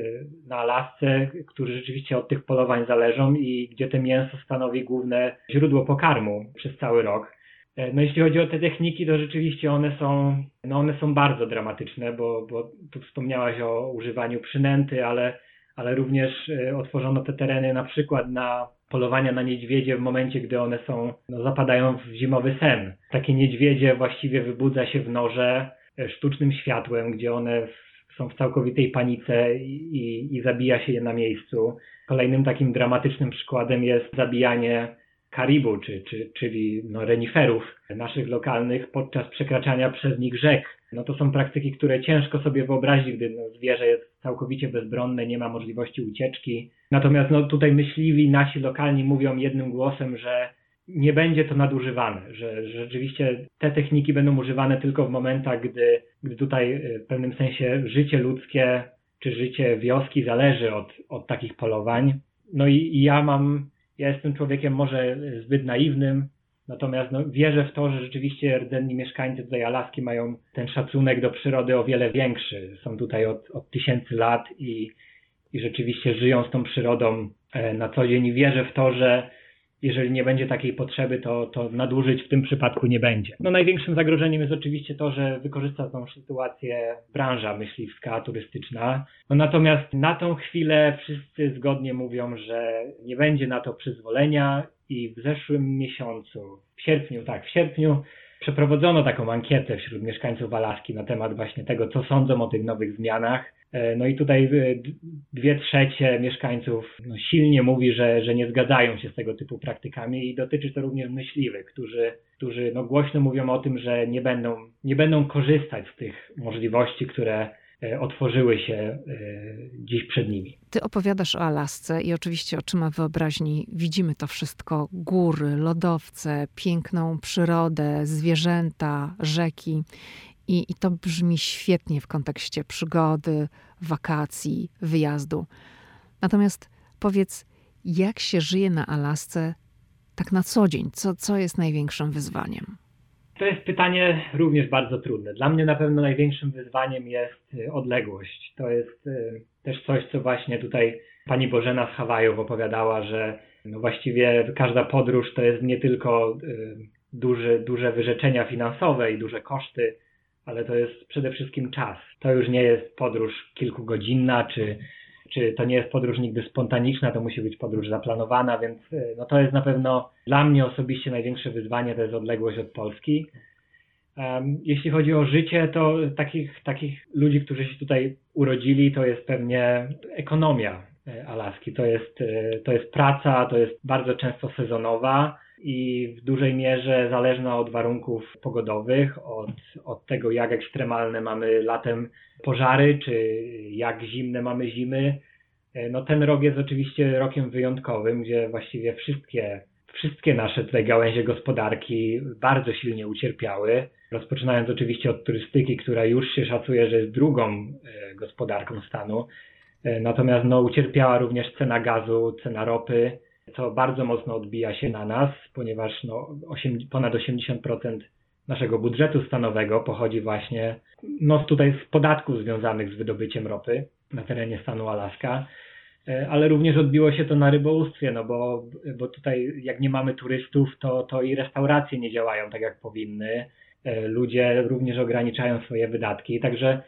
Speaker 2: na Alasce, którzy rzeczywiście od tych polowań zależą i gdzie to mięso stanowi główne źródło pokarmu przez cały rok. E, no jeśli chodzi o te techniki, to rzeczywiście one są, no one są bardzo dramatyczne, bo, bo tu wspomniałaś o używaniu przynęty, ale, ale również e, otworzono te tereny na przykład na polowania na niedźwiedzie w momencie, gdy one są, no, zapadają w zimowy sen. Takie niedźwiedzie właściwie wybudza się w norze e, sztucznym światłem, gdzie one są w całkowitej panice i, i, zabija się je na miejscu. Kolejnym takim dramatycznym przykładem jest zabijanie karibu, czy, czy, czyli no, reniferów naszych lokalnych podczas przekraczania przez nich rzek. No to są praktyki, które ciężko sobie wyobrazić, gdy no, zwierzę jest całkowicie bezbronne, nie ma możliwości ucieczki. Natomiast no, tutaj myśliwi nasi lokalni mówią jednym głosem, że nie będzie to nadużywane, że, że rzeczywiście te techniki będą używane tylko w momentach, gdy, gdy tutaj y, w pewnym sensie życie ludzkie czy życie wioski zależy od, od takich polowań. No i, i ja mam ja jestem człowiekiem może zbyt naiwnym, natomiast no, wierzę w to, że rzeczywiście rdzenni mieszkańcy tutaj Alaski mają ten szacunek do przyrody o wiele większy. Są tutaj od, od tysięcy lat i, i rzeczywiście żyją z tą przyrodą e, na co dzień i wierzę w to, że jeżeli nie będzie takiej potrzeby, to, to nadużyć w tym przypadku nie będzie. No największym zagrożeniem jest oczywiście to, że wykorzysta tą sytuację branża myśliwska, turystyczna. No natomiast na tą chwilę wszyscy zgodnie mówią, że nie będzie na to przyzwolenia i w zeszłym miesiącu, w sierpniu, tak, w sierpniu przeprowadzono taką ankietę wśród mieszkańców Alaski na temat właśnie tego, co sądzą o tych nowych zmianach. E, no i tutaj e, dwie trzecie mieszkańców no, silnie mówi, że, że nie zgadzają się z tego typu praktykami i dotyczy to również myśliwych, którzy, którzy no, głośno mówią o tym, że nie będą, nie będą korzystać z tych możliwości, które otworzyły się dziś przed nimi.
Speaker 1: Ty opowiadasz o Alasce i oczywiście oczyma wyobraźni widzimy to wszystko: góry, lodowce, piękną przyrodę, zwierzęta, rzeki. I, I to brzmi świetnie w kontekście przygody, wakacji, wyjazdu. Natomiast powiedz, jak się żyje na Alasce tak na co dzień? Co, co jest największym wyzwaniem?
Speaker 2: To jest pytanie również bardzo trudne. Dla mnie na pewno największym wyzwaniem jest y, odległość. To jest y, też coś, co właśnie tutaj pani Bożena z Hawajów opowiadała, że no właściwie każda podróż to jest nie tylko y, duże, duże wyrzeczenia finansowe i duże koszty, ale to jest przede wszystkim czas. To już nie jest podróż kilkugodzinna, czy, czy to nie jest podróż nigdy spontaniczna, to musi być podróż zaplanowana, więc e, no to jest na pewno dla mnie osobiście największe wyzwanie, to jest odległość od Polski. Jeśli chodzi o życie, to takich, takich ludzi, którzy się tutaj urodzili, to jest pewnie ekonomia e, Alaski. To jest, e, to jest praca, to jest bardzo często sezonowa i w dużej mierze zależna od warunków pogodowych, od, od tego, jak ekstremalne mamy latem pożary, czy jak zimne mamy zimy. No ten rok jest oczywiście rokiem wyjątkowym, gdzie właściwie wszystkie, wszystkie nasze tutaj gałęzie gospodarki bardzo silnie ucierpiały. Rozpoczynając oczywiście od turystyki, która już się szacuje, że jest drugą e, gospodarką stanu. E, natomiast no, ucierpiała również cena gazu, cena ropy, co bardzo mocno odbija się na nas, ponieważ no, 8, ponad 80% naszego budżetu stanowego pochodzi właśnie no, tutaj z podatków związanych z wydobyciem ropy na terenie stanu Alaska, e, ale również odbiło się to na rybołówstwie, no bo, bo tutaj jak nie mamy turystów, to, to i restauracje nie działają tak jak powinny. E, ludzie również ograniczają swoje wydatki, także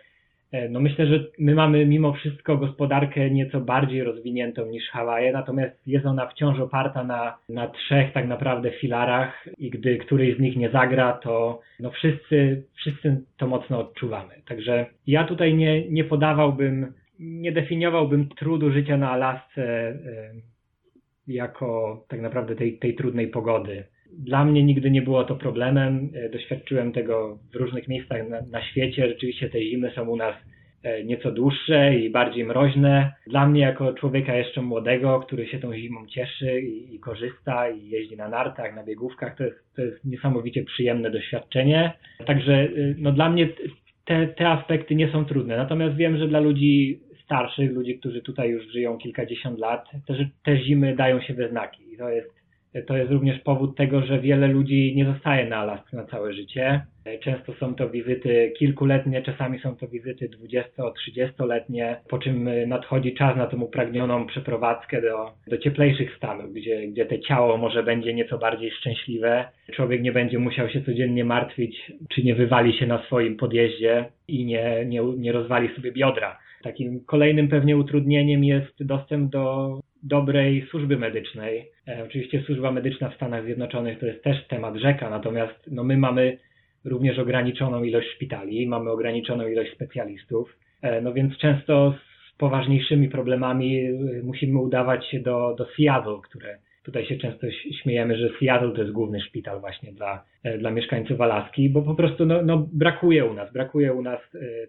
Speaker 2: no myślę, że my mamy mimo wszystko gospodarkę nieco bardziej rozwiniętą niż Hawaje, natomiast jest ona wciąż oparta na, na trzech tak naprawdę filarach i gdy któryś z nich nie zagra, to no wszyscy, wszyscy to mocno odczuwamy. Także ja tutaj nie, nie podawałbym, nie definiowałbym trudu życia na Alasce e, jako tak naprawdę tej, tej trudnej pogody. Dla mnie nigdy nie było to problemem. E, doświadczyłem tego w różnych miejscach na, na świecie. Rzeczywiście te zimy są u nas e, nieco dłuższe i bardziej mroźne. Dla mnie, jako człowieka jeszcze młodego, który się tą zimą cieszy i, i korzysta i jeździ na nartach, na biegówkach, to jest, to jest niesamowicie przyjemne doświadczenie. Także e, no, dla mnie te, te aspekty nie są trudne. Natomiast wiem, że dla ludzi starszych, ludzi, którzy tutaj już żyją kilkadziesiąt lat, te, te zimy dają się we znaki. I to jest To jest również powód tego, że wiele ludzi nie zostaje na Alasce na całe życie. Często są to wizyty kilkuletnie, czasami są to wizyty 20-30-letnie, po czym nadchodzi czas na tą upragnioną przeprowadzkę do, do cieplejszych stanów, gdzie, gdzie te ciało może będzie nieco bardziej szczęśliwe. Człowiek nie będzie musiał się codziennie martwić, czy nie wywali się na swoim podjeździe i nie, nie, nie rozwali sobie biodra. Takim kolejnym pewnie utrudnieniem jest dostęp do dobrej służby medycznej. E, oczywiście służba medyczna w Stanach Zjednoczonych to jest też temat rzeka, natomiast no, my mamy również ograniczoną ilość szpitali, mamy ograniczoną ilość specjalistów, e, no więc często z poważniejszymi problemami e, musimy udawać się do, do Seattle, które tutaj się często śmiejemy, że Seattle to jest główny szpital właśnie dla, dla mieszkańców Alaski, bo po prostu no, no brakuje u nas, brakuje u nas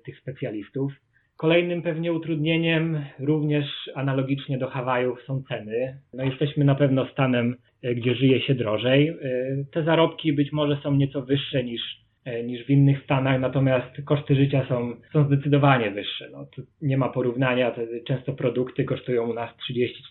Speaker 2: tych specjalistów. Kolejnym pewnie utrudnieniem, również analogicznie do Hawajów, są ceny. No jesteśmy na pewno stanem, e, gdzie żyje się drożej. E, te zarobki być może są nieco wyższe niż, e, niż w innych stanach, natomiast koszty życia są, są zdecydowanie wyższe. No, nie ma porównania, często produkty kosztują u nas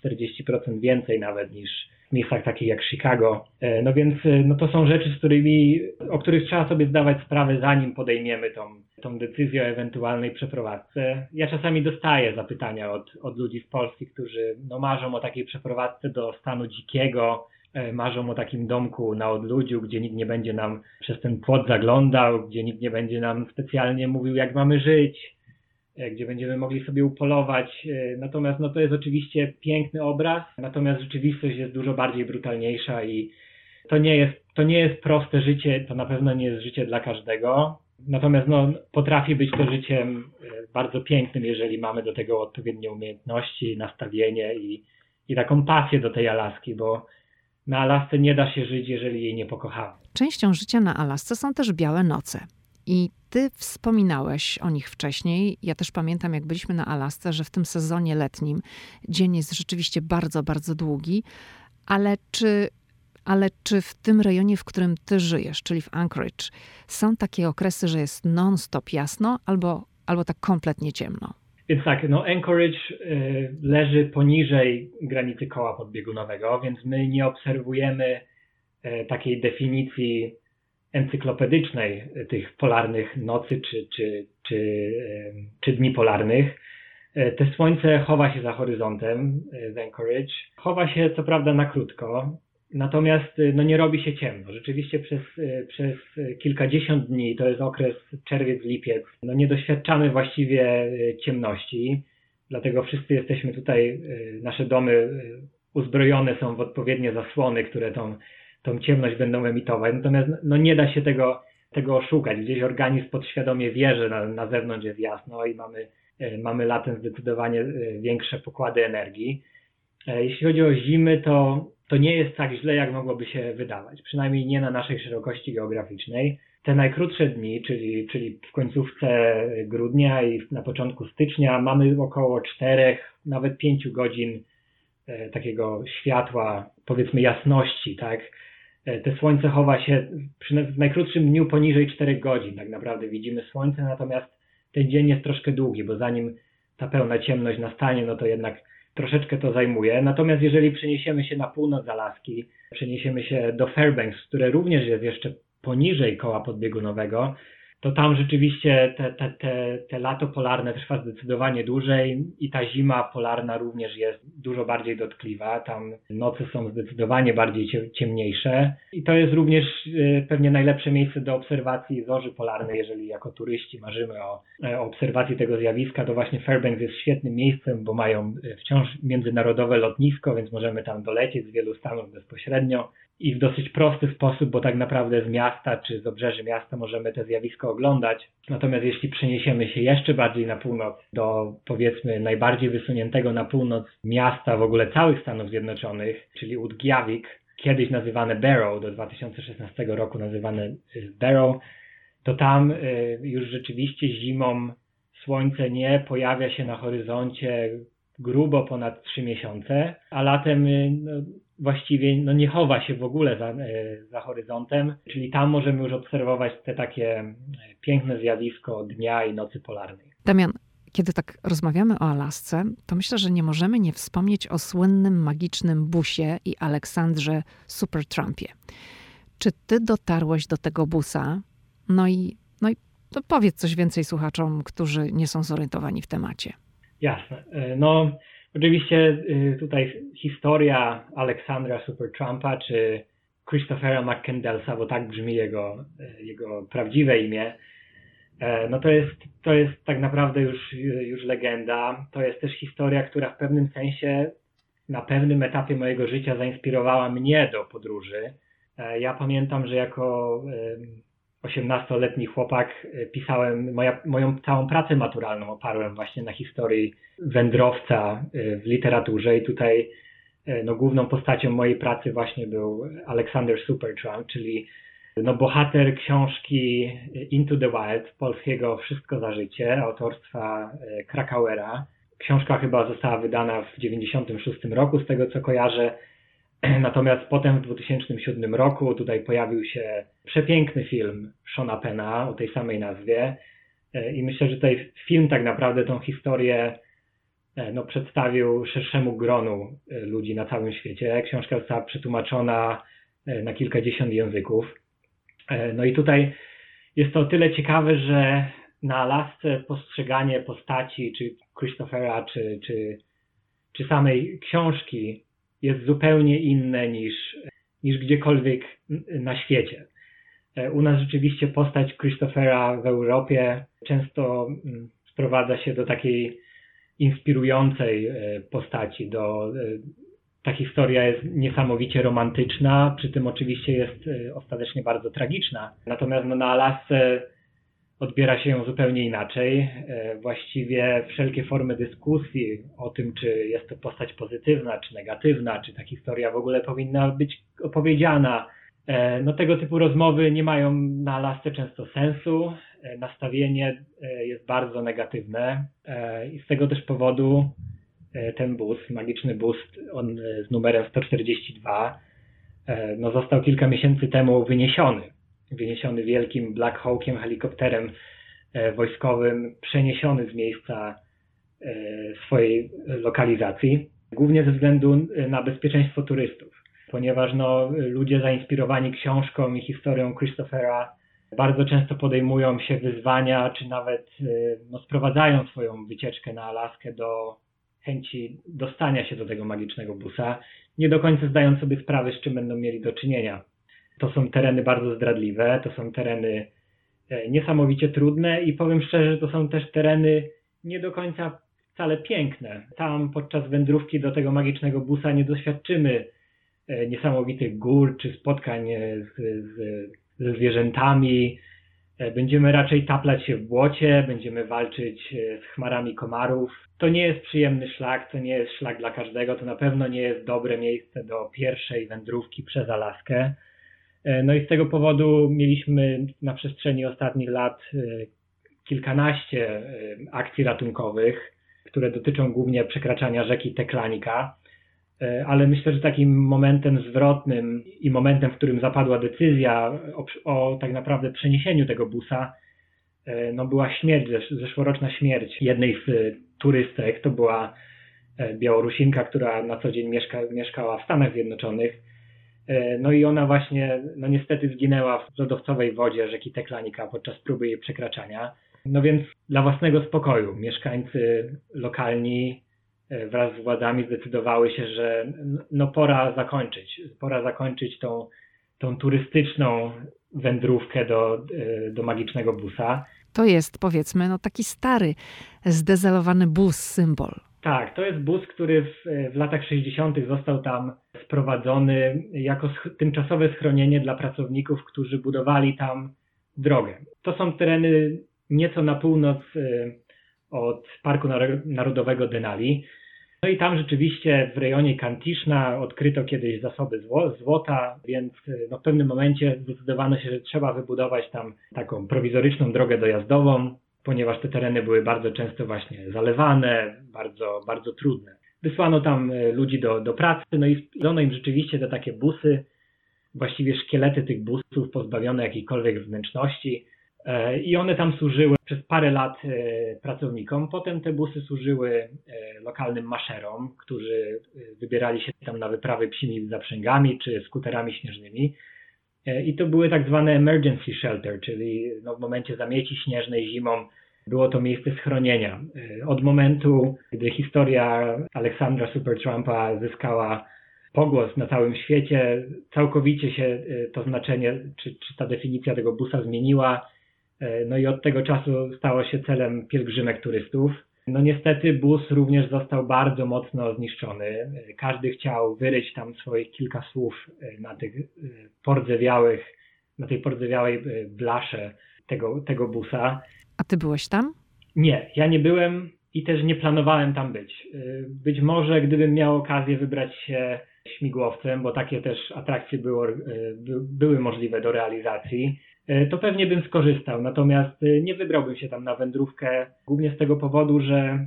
Speaker 2: 30-40% więcej nawet niż, w miejscach takich jak Chicago. No więc no to są rzeczy, z którymi, o których trzeba sobie zdawać sprawę, zanim podejmiemy tą, tą decyzję o ewentualnej przeprowadzce. Ja czasami dostaję zapytania od, od ludzi z Polski, którzy no, marzą o takiej przeprowadzce do stanu dzikiego, e, marzą o takim domku na odludziu, gdzie nikt nie będzie nam przez ten płot zaglądał, gdzie nikt nie będzie nam specjalnie mówił, jak mamy żyć, e, gdzie będziemy mogli sobie upolować. E, natomiast no, to jest oczywiście piękny obraz, natomiast rzeczywistość jest dużo bardziej brutalniejsza i to nie jest, to nie jest proste życie, to na pewno nie jest życie dla każdego. Natomiast no, potrafi być to życiem e, bardzo pięknym, jeżeli mamy do tego odpowiednie umiejętności, nastawienie i, i taką pasję do tej Alaski, bo na Alasce nie da się żyć, jeżeli jej nie pokochamy.
Speaker 1: Częścią życia na Alasce są też białe noce. I ty wspominałeś o nich wcześniej. Ja też pamiętam, jak byliśmy na Alasce, że w tym sezonie letnim dzień jest rzeczywiście bardzo, bardzo długi. Ale czy ale czy w tym rejonie, w którym ty żyjesz, czyli w Anchorage, są takie okresy, że jest non-stop jasno albo, albo tak kompletnie ciemno?
Speaker 2: Więc tak, no Anchorage y, leży poniżej granicy koła podbiegunowego, więc my nie obserwujemy y, takiej definicji encyklopedycznej tych polarnych nocy czy, czy, czy, czy dni polarnych. Te słońce chowa się za horyzontem w Anchorage. Chowa się co prawda na krótko, Natomiast y, no, nie robi się ciemno. Rzeczywiście przez, przez kilkadziesiąt dni, to jest okres czerwiec-lipiec, no, nie doświadczamy właściwie ciemności. Dlatego wszyscy jesteśmy tutaj, nasze domy uzbrojone są w odpowiednie zasłony, które tą, tą ciemność będą emitować. Natomiast no, nie da się tego, tego oszukać. Gdzieś organizm podświadomie wie, że na, na zewnątrz jest jasno i mamy, mamy latem zdecydowanie większe pokłady energii. Jeśli chodzi o zimy, to to nie jest tak źle, jak mogłoby się wydawać, przynajmniej nie na naszej szerokości geograficznej. Te najkrótsze dni, czyli, czyli w końcówce grudnia i na początku stycznia, mamy około 4, nawet 5 godzin e, takiego światła, powiedzmy jasności, tak? E, te słońce chowa się w najkrótszym dniu poniżej 4 godzin, tak naprawdę widzimy słońce, natomiast ten dzień jest troszkę długi, bo zanim ta pełna ciemność nastanie, no to jednak troszeczkę to zajmuje. Natomiast jeżeli przeniesiemy się na północ Alaski, przeniesiemy się do Fairbanks, które również jest jeszcze poniżej koła podbiegunowego, to tam rzeczywiście te, te, te, te lato polarne trwa zdecydowanie dłużej i ta zima polarna również jest dużo bardziej dotkliwa. Tam noce są zdecydowanie bardziej ciemniejsze. I to jest również e, pewnie najlepsze miejsce do obserwacji zorzy polarnej, jeżeli jako turyści marzymy o, e, o obserwacji tego zjawiska, to właśnie Fairbanks jest świetnym miejscem, bo mają e, wciąż międzynarodowe lotnisko, więc możemy tam dolecieć z wielu stanów bezpośrednio i w dosyć prosty sposób, bo tak naprawdę z miasta czy z obrzeży miasta możemy te zjawisko oglądać. Natomiast jeśli przeniesiemy się jeszcze bardziej na północ, do powiedzmy najbardziej wysuniętego na północ miasta w ogóle całych Stanów Zjednoczonych, czyli Utqiagvik, kiedyś nazywane Barrow, do 2016 roku nazywane y, Barrow, to tam y, już rzeczywiście zimą słońce nie pojawia się na horyzoncie grubo ponad 3 miesiące, a latem y, no, właściwie no, nie chowa się w ogóle za, e, za horyzontem, czyli tam możemy już obserwować te takie e, piękne zjawisko dnia i nocy polarnej.
Speaker 1: Damian, Kiedy tak rozmawiamy o Alasce, to myślę, że nie możemy nie wspomnieć o słynnym magicznym busie i Aleksandrze Supertrumpie. Czy ty dotarłeś do tego busa? No i, no i to powiedz coś więcej słuchaczom, którzy nie są zorientowani w temacie.
Speaker 2: Jasne. E, no, oczywiście y, tutaj historia Aleksandra Supertrumpa czy Christophera McCandlesa, bo tak brzmi jego, e, jego prawdziwe imię, e, no to jest, to jest tak naprawdę już, już legenda. To jest też historia, która w pewnym sensie na pewnym etapie mojego życia zainspirowała mnie do podróży. Ja pamiętam, że jako 18-letni chłopak e, pisałem, moja, moją całą pracę maturalną oparłem właśnie na historii wędrowca e, w literaturze i tutaj e, no, główną postacią mojej pracy właśnie był Alexander Supertramp, czyli no, bohater książki Into the Wild polskiego Wszystko za życie autorstwa Krakauera. Książka chyba została wydana w 96 roku, z tego co kojarzę. <clears throat> Natomiast potem w 2007 roku tutaj pojawił się przepiękny film Shona Pena o tej samej nazwie e, i myślę, że tutaj film tak naprawdę tą historię e, no, przedstawił szerszemu gronu e, ludzi na całym świecie. Książka została przetłumaczona na kilkadziesiąt języków. No i tutaj jest to o tyle ciekawe, że na Alasce postrzeganie postaci, czy Christophera, czy, czy, czy samej książki jest zupełnie inne niż, niż gdziekolwiek na świecie. E, u nas rzeczywiście postać Christophera w Europie często mm, sprowadza się do takiej inspirującej e, postaci, do e, ta historia jest niesamowicie romantyczna, przy tym oczywiście jest ostatecznie bardzo tragiczna. Natomiast no, na Alasce odbiera się ją zupełnie inaczej. E, właściwie wszelkie formy dyskusji o tym, czy jest to postać pozytywna, czy negatywna, czy ta historia w ogóle powinna być opowiedziana, e, no tego typu rozmowy nie mają na lasce często sensu. E, nastawienie jest bardzo negatywne i z tego też powodu ten bus, magiczny bus on z numerem 142, no został kilka miesięcy temu wyniesiony wyniesiony wielkim Black Hawkiem, helikopterem e, wojskowym, przeniesiony z miejsca e, swojej lokalizacji, głównie ze względu na bezpieczeństwo turystów, ponieważ no, ludzie zainspirowani książką i historią Christophera bardzo często podejmują się wyzwania, czy nawet e, no, sprowadzają swoją wycieczkę na Alaskę do chęci dostania się do tego magicznego busa, nie do końca zdając sobie sprawy, z czym będą mieli do czynienia. To są tereny bardzo zdradliwe, to są tereny e, niesamowicie trudne i powiem szczerze, to są też tereny nie do końca wcale piękne. Tam podczas wędrówki do tego magicznego busa nie doświadczymy e, niesamowitych gór czy spotkań e, z, ze zwierzętami. Będziemy raczej taplać się w błocie, będziemy walczyć z chmarami komarów. To nie jest przyjemny szlak, to nie jest szlak dla każdego, to na pewno nie jest dobre miejsce do pierwszej wędrówki przez Alaskę. E, no i z tego powodu mieliśmy na przestrzeni ostatnich lat e, kilkanaście e, akcji ratunkowych, które dotyczą głównie przekraczania rzeki Teklanika. Ale myślę, że takim momentem zwrotnym i momentem, w którym zapadła decyzja o, o tak naprawdę przeniesieniu tego busa, no była śmierć, zeszłoroczna śmierć jednej z turystek. To była Białorusinka, która na co dzień mieszka, mieszkała w Stanach Zjednoczonych no i ona właśnie, no niestety zginęła w lodowcowej wodzie rzeki Teklanika podczas próby jej przekraczania. No więc dla własnego spokoju mieszkańcy lokalni e, wraz z władzami zdecydowały się, że no pora zakończyć, pora zakończyć tą, tą turystyczną wędrówkę do, e, do magicznego busa.
Speaker 1: To jest powiedzmy no taki stary, zdezelowany bus, symbol.
Speaker 2: Tak, to jest bus, który w, w latach 60. został tam sprowadzony jako sch tymczasowe schronienie dla pracowników, którzy budowali tam drogę. To są tereny nieco na północ y, od Parku Narodowego Denali. No i tam rzeczywiście w rejonie Kantiszna odkryto kiedyś zasoby złota, więc y, no w pewnym momencie zdecydowano się, że trzeba wybudować tam taką prowizoryczną drogę dojazdową, ponieważ te tereny były bardzo często właśnie zalewane, bardzo, bardzo trudne. Wysłano tam e, ludzi do, do pracy, no i dano im rzeczywiście te takie busy, właściwie szkielety tych busów pozbawione jakiejkolwiek wnętrzności. I one tam służyły przez parę lat pracownikom. Potem te busy służyły lokalnym maszerom, którzy wybierali się tam na wyprawy psimi zaprzęgami czy skuterami śnieżnymi. I to były tak zwane emergency shelter, czyli no w momencie zamieci śnieżnej zimą było to miejsce schronienia. Od momentu, gdy historia Aleksandra Supertrumpa zyskała pogłos na całym świecie, całkowicie się e, to znaczenie, czy, czy ta definicja tego busa zmieniła. E, no i od tego czasu stało się celem pielgrzymek turystów. No niestety bus również został bardzo mocno zniszczony. Każdy chciał wyryć tam swoich kilka słów e, na tych pordzewiałych, na tej pordzewiałej blasze tego, tego busa.
Speaker 1: A ty byłeś tam?
Speaker 2: Nie, ja nie byłem i też nie planowałem tam być. Być może gdybym miał okazję wybrać się śmigłowcem, bo takie też atrakcje było, e, były możliwe do realizacji, e, to pewnie bym skorzystał. Natomiast e, nie wybrałbym się tam na wędrówkę, głównie z tego powodu, że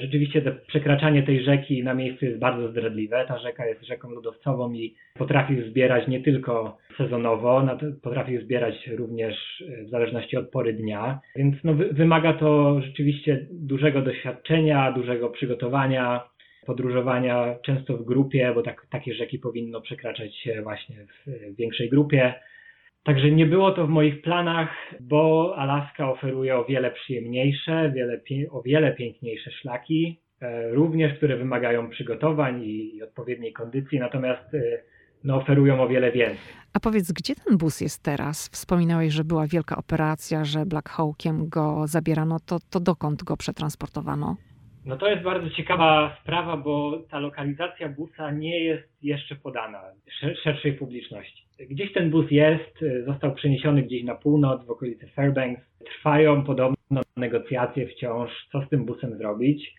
Speaker 2: rzeczywiście to przekraczanie tej rzeki na miejscu jest bardzo zdradliwe. Ta rzeka jest rzeką lodowcową i potrafi zbierać nie tylko sezonowo, potrafi zbierać również w zależności od pory dnia, więc no, wymaga to rzeczywiście dużego doświadczenia, dużego przygotowania, podróżowania często w grupie, bo tak, takie rzeki powinno przekraczać się właśnie w większej grupie. Także nie było to w moich planach, bo Alaska oferuje o wiele przyjemniejsze, wiele, o wiele piękniejsze szlaki, e, również które wymagają przygotowań i, i odpowiedniej kondycji, natomiast e, no, oferują o wiele więcej.
Speaker 1: A powiedz, gdzie ten bus jest teraz? Wspominałeś, że była wielka operacja, że Black Hawkiem go zabierano. To, to dokąd go przetransportowano?
Speaker 2: No to jest bardzo ciekawa sprawa, bo ta lokalizacja busa nie jest jeszcze podana szerszej publiczności. Gdzieś ten bus jest, został przeniesiony gdzieś na północ, w okolice Fairbanks. Trwają podobno negocjacje wciąż, co z tym busem zrobić.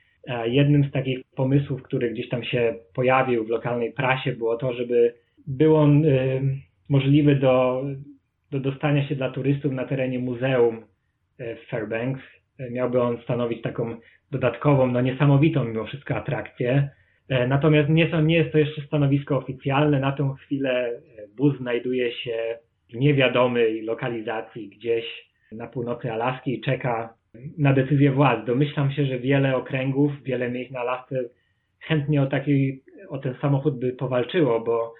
Speaker 2: Jednym z takich pomysłów, który gdzieś tam się pojawił w lokalnej prasie, było to, żeby był on y, możliwy do, do dostania się dla turystów na terenie muzeum w Fairbanks. Miałby on stanowić taką dodatkową, no niesamowitą mimo wszystko atrakcję. E, natomiast nie, są, nie jest to jeszcze stanowisko oficjalne. Na tą chwilę e, bus znajduje się w niewiadomej lokalizacji gdzieś na północy Alaski i czeka na decyzję władz. Domyślam się, że wiele okręgów, wiele miejsc na Alasce chętnie o taki, o ten samochód by powalczyło, bo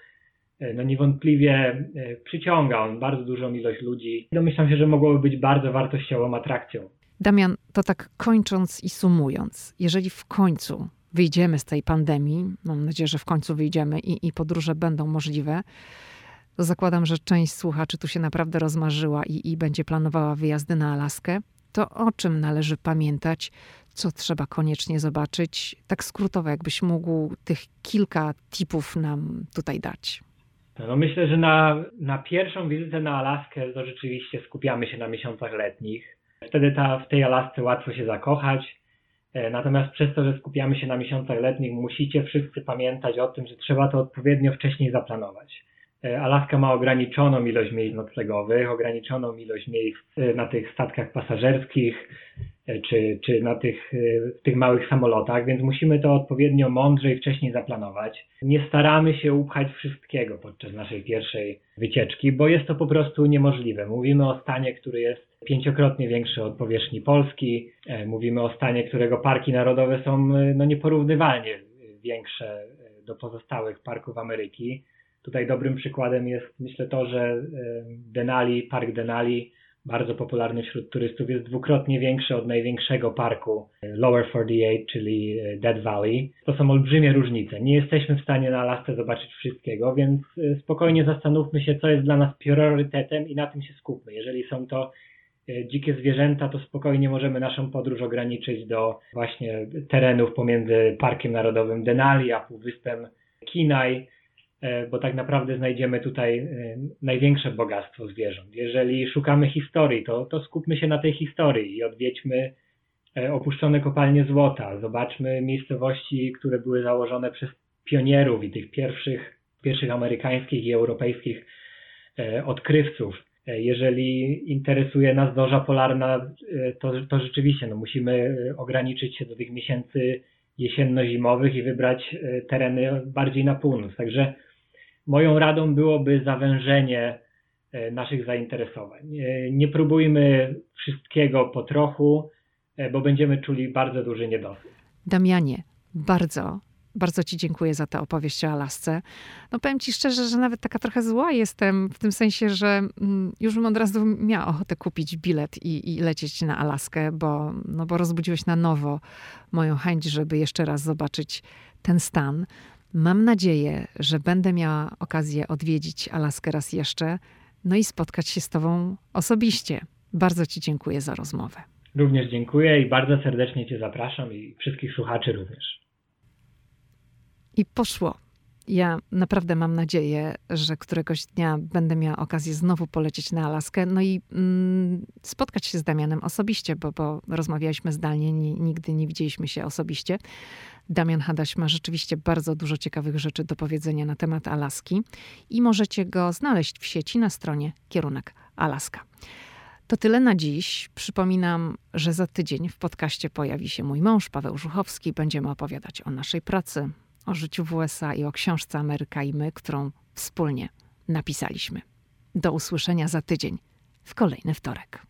Speaker 2: e, no niewątpliwie przyciąga on bardzo dużą ilość ludzi. Domyślam się, że mogłoby być bardzo wartościową atrakcją.
Speaker 1: Damian, to tak kończąc i sumując, jeżeli w końcu wyjdziemy z tej pandemii, mam nadzieję, że w końcu wyjdziemy i, i podróże będą możliwe, zakładam, że część słuchaczy tu się naprawdę rozmarzyła i, i będzie planowała wyjazdy na Alaskę. To o czym należy pamiętać, co trzeba koniecznie zobaczyć? Tak skrótowo, jakbyś mógł tych kilka tipów nam tutaj dać.
Speaker 2: No myślę, że na, na pierwszą wizytę na Alaskę to rzeczywiście skupiamy się na miesiącach letnich Wtedy ta, w tej Alasce łatwo się zakochać. E, natomiast przez to, że skupiamy się na miesiącach letnich, musicie wszyscy pamiętać o tym, że trzeba to odpowiednio wcześniej zaplanować. E, Alaska ma ograniczoną ilość miejsc noclegowych, ograniczoną ilość miejsc e, na tych statkach pasażerskich czy, czy na tych, tych małych samolotach, więc musimy to odpowiednio mądrze i wcześniej zaplanować. Nie staramy się upchać wszystkiego podczas naszej pierwszej wycieczki, bo jest to po prostu niemożliwe. Mówimy o stanie, który jest pięciokrotnie większy od powierzchni Polski. E, mówimy o stanie, którego parki narodowe są e, no, nieporównywalnie większe e, do pozostałych parków Ameryki. Tutaj dobrym przykładem jest myślę to, że Denali, park Denali, bardzo popularny wśród turystów, jest dwukrotnie większy od największego parku Lower 48, czyli Dead Valley. To są olbrzymie różnice. Nie jesteśmy w stanie na Alasce zobaczyć wszystkiego, więc spokojnie zastanówmy się, co jest dla nas priorytetem i na tym się skupmy. Jeżeli są to dzikie zwierzęta, to spokojnie możemy naszą podróż ograniczyć do właśnie terenów pomiędzy Parkiem Narodowym Denali a Półwyspem Kinaj, e, bo tak naprawdę znajdziemy tutaj e, największe bogactwo zwierząt. Jeżeli szukamy historii, to, to skupmy się na tej historii i odwiedźmy opuszczone kopalnie złota, zobaczmy miejscowości, które były założone przez pionierów i tych pierwszych, pierwszych amerykańskich i europejskich odkrywców jeżeli interesuje nas zorza polarna, e, to, to rzeczywiście no, musimy e, ograniczyć się do tych miesięcy jesienno-zimowych i wybrać e, tereny bardziej na północ. Także moją radą byłoby zawężenie naszych zainteresowań. Nie próbujmy wszystkiego po trochu, bo będziemy czuli bardzo duży niedosyt.
Speaker 1: Damianie, bardzo bardzo Ci dziękuję za tę opowieść o Alasce. No powiem Ci szczerze, że nawet taka trochę zła jestem, w tym sensie, że mm, już bym od razu miała ochotę kupić bilet i, i lecieć na Alaskę, bo, no bo rozbudziłeś na nowo moją chęć, żeby jeszcze raz zobaczyć ten stan. Mam nadzieję, że będę miała okazję odwiedzić Alaskę raz jeszcze, no i spotkać się z Tobą osobiście. Bardzo Ci dziękuję za rozmowę.
Speaker 2: Również dziękuję i bardzo serdecznie Cię zapraszam i wszystkich słuchaczy również.
Speaker 1: I poszło. Ja naprawdę mam nadzieję, że któregoś dnia będę miała okazję znowu polecieć na Alaskę, no i mm, spotkać się z Damianem osobiście, bo, bo rozmawialiśmy zdalnie, nigdy nie widzieliśmy się osobiście. Damian Hadaś ma rzeczywiście bardzo dużo ciekawych rzeczy do powiedzenia na temat Alaski i możecie go znaleźć w sieci na stronie Kierunek Alaska. To tyle na dziś. Przypominam, że za tydzień w podcaście pojawi się mój mąż Paweł Żuchowski. Będziemy opowiadać o naszej pracy, o życiu w USA i o książce Ameryka i my, którą wspólnie napisaliśmy. Do usłyszenia za tydzień, w kolejny wtorek.